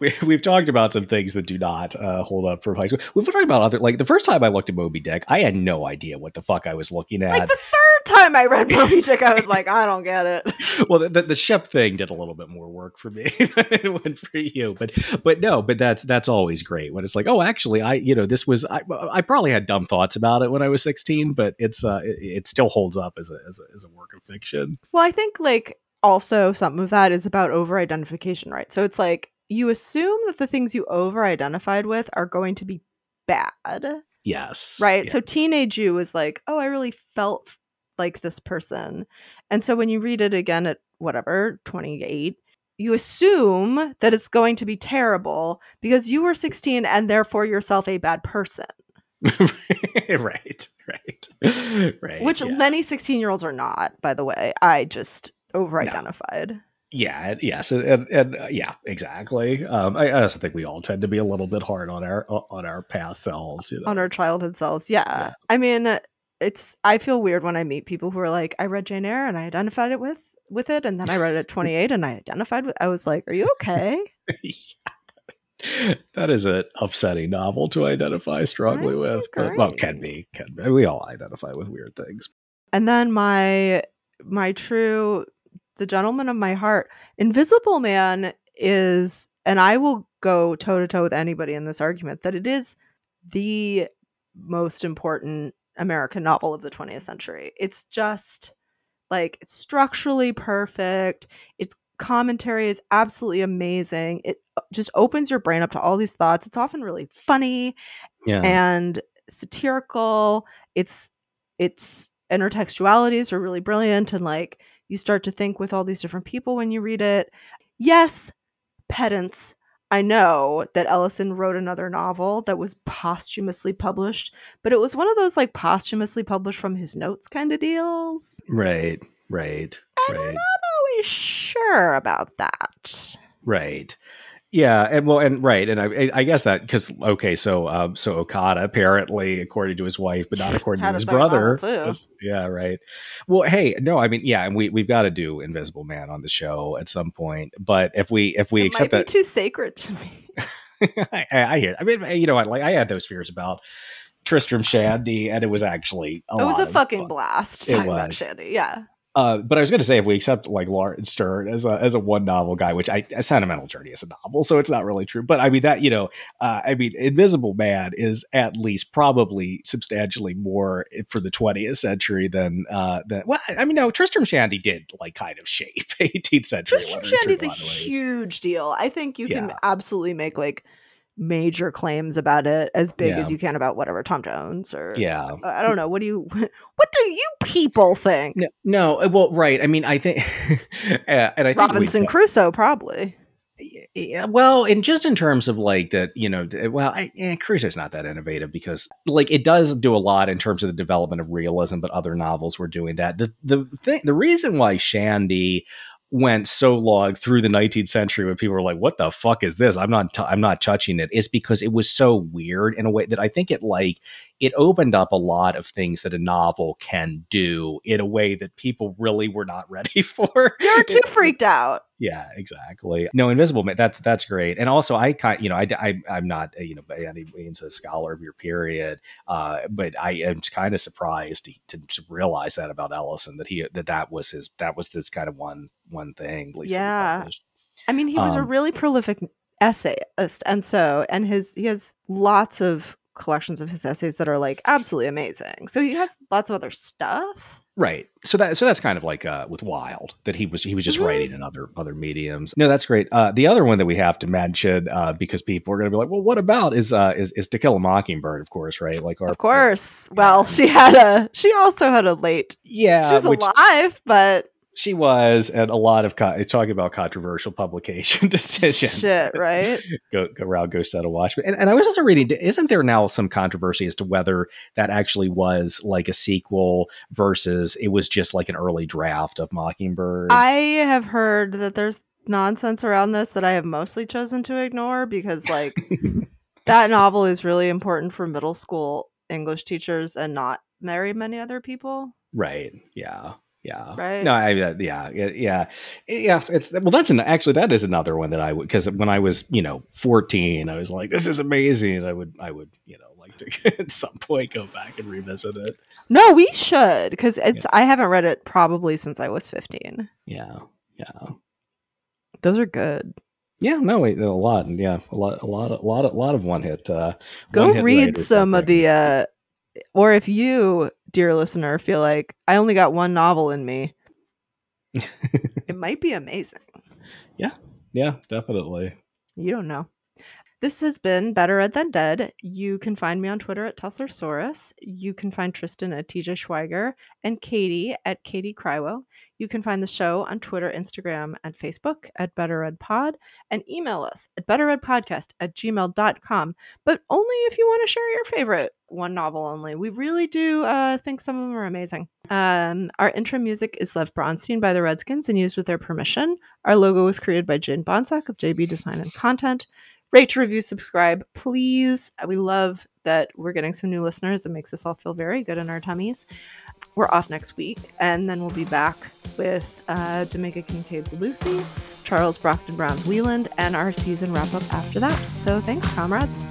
we, we've talked about some things that do not uh, hold up for high school. We've talked about other like the first time I looked at Moby Dick, I had no idea what the fuck I was looking at. like the third time i read moby dick i was like i don't get it well, the, the, ship thing did a little bit more work for me than it would for you, but but no, but that's that's always great when it's like, oh, actually, I you know this was I, I probably had dumb thoughts about it when I was sixteen, but it's uh it, it still holds up as a, as a as a work of fiction. Well, I think like also some of that is about over identification, right? So it's like you assume that the things you over identified with are going to be bad, Yes, right? Yeah. So teenage you was like, oh, I really felt like this person. And so when you read it again at whatever, 28, you assume that it's going to be terrible because you were 16 and therefore yourself a bad person, right, right, right. which yeah. many 16 year olds are not, by the way. I just over identified. yeah yes and, and, and uh, yeah exactly um I, I also think we all tend to be a little bit hard on our on our past selves you know on our childhood selves. Yeah. Yeah. I mean, it's I feel weird when I meet people who are like, I read Jane Eyre and I identified it with with it, and then I read it at 28 and I identified with. I was like, Are you okay? that is an upsetting novel to identify strongly with but well can be can be we all identify with weird things and then my my true the gentleman of my heart, Invisible Man is, and I will go toe to toe with anybody in this argument that it is the most important American novel of the 20th century. It's just like it's structurally perfect. Its commentary is absolutely amazing. It uh, just opens your brain up to all these thoughts. It's often really funny yeah and satirical. It's its intertextualities are really brilliant and like you start to think with all these different people when you read it. Yes, pedants. I know that Ellison wrote another novel that was posthumously published, but it was one of those like posthumously published from his notes kind of deals. right right And I'm not always sure about that. right yeah and well and right and i i guess that because okay so um so okada apparently according to his wife but not according to his brother was- yeah right well hey no i mean yeah and we we've got to do invisible man on the show at some point but if we if we it accept might that too sacred to me. I, I hear. I mean, you know what? Like, I had those fears about Tristram Shandy, and it was actually a it was lot a of fucking fun. blast It talking about was. Shandy. Yeah. Uh, but I was going to say, if we accept like Laurence Sterne as a as a one novel guy, which I a sentimental journey is a novel, so it's not really true. But I mean that you know, uh, I mean, Invisible Man is at least probably substantially more for the 20th century than uh than well, I mean, no, Tristram Shandy did like kind of shape 18th century. Tristram in Shandy's a huge deal. I think you can absolutely make like major claims about it as big Yeah. as you can about whatever Tom Jones or Yeah, Uh, I don't know. What do you what do you people think? No, no, uh, well, right. I mean, I think, and I think Robinson Crusoe probably. yeah, well, and just in terms of like that, you know, well, I, eh, Crusoe's not that innovative because like it does do a lot in terms of the development of realism, but other novels were doing that. The the thing, the reason why Shandy went so long through the 19th century when people were like, "What the fuck is this?" I'm not, t- I'm not touching it. Is because it was so weird in a way that I think it like it opened up a lot of things that a novel can do in a way that people really were not ready for. You're too freaked out. Yeah, exactly. No, Invisible Man. That's that's great. And also, I kind, you know, I, I I'm not you know by any means a scholar of your period, uh, but I am kind of surprised to, to, to, realize that about Ellison that he that that was his that was this kind of one one thing. yeah, I mean, he was um, a really prolific essayist, and so and his he has lots of collections of his essays that are like absolutely amazing. So he has lots of other stuff. Right. So that so that's kind of like uh, with Wilde that he was he was just mm-hmm. writing in other other mediums. No, that's great. Uh, the other one that we have to mention uh, because people are going to be like, well, what about is uh, is is To Kill a Mockingbird, of course, right? Like our, of course. well, she had a she also had a late. Yeah, she's which, alive, but she was, and a lot of co- talking about controversial publication decisions. Shit, right? go go around, go set a watch. And, and I was also reading, isn't there now some controversy as to whether that actually was like a sequel versus it was just like an early draft of Mockingbird? I have heard that there's nonsense around this that I have mostly chosen to ignore because like that novel is really important for middle school English teachers and not very many other people. Right. Yeah. Yeah. Right. No, I, uh, yeah, yeah, yeah. It's well, that's an actually that is another one that I would because when I was you know fourteen, I was like, this is amazing. and I would I would you know like to at some point go back and revisit it. No, we should because it's yeah. I haven't read it probably since I was fifteen. Yeah, yeah. Those are good. Yeah, no, a lot, yeah, a lot, a lot, a lot, a lot of one hit. Uh, Go read some of the uh, or if you, dear listener, feel like I only got one novel in me, it might be amazing. Yeah, yeah, definitely. You don't know. This has been Better Ed Than Dead. You can find me on Twitter at Tussersaurus. You can find Tristan at TJ Schweiger and Katie at Katie Crywo. You can find the show on Twitter, Instagram, and Facebook at Better Ed Pod and email us at betteredpodcast at gmail.com, but only if you want to share your favorite one novel only. We really do uh, think some of them are amazing. Um, our intro music is Lev Bronstein by the Redskins and used with their permission. Our logo was created by Jane Bonsack of JB Design and Content rate, review, subscribe, please. We love that we're getting some new listeners. It makes us all feel very good in our tummies. We're off next week, and then we'll be back with uh, Jamaica Kincaid's Lucy, Charles Brockden Brown's Wieland, and our season wrap up after that. So thanks, comrades.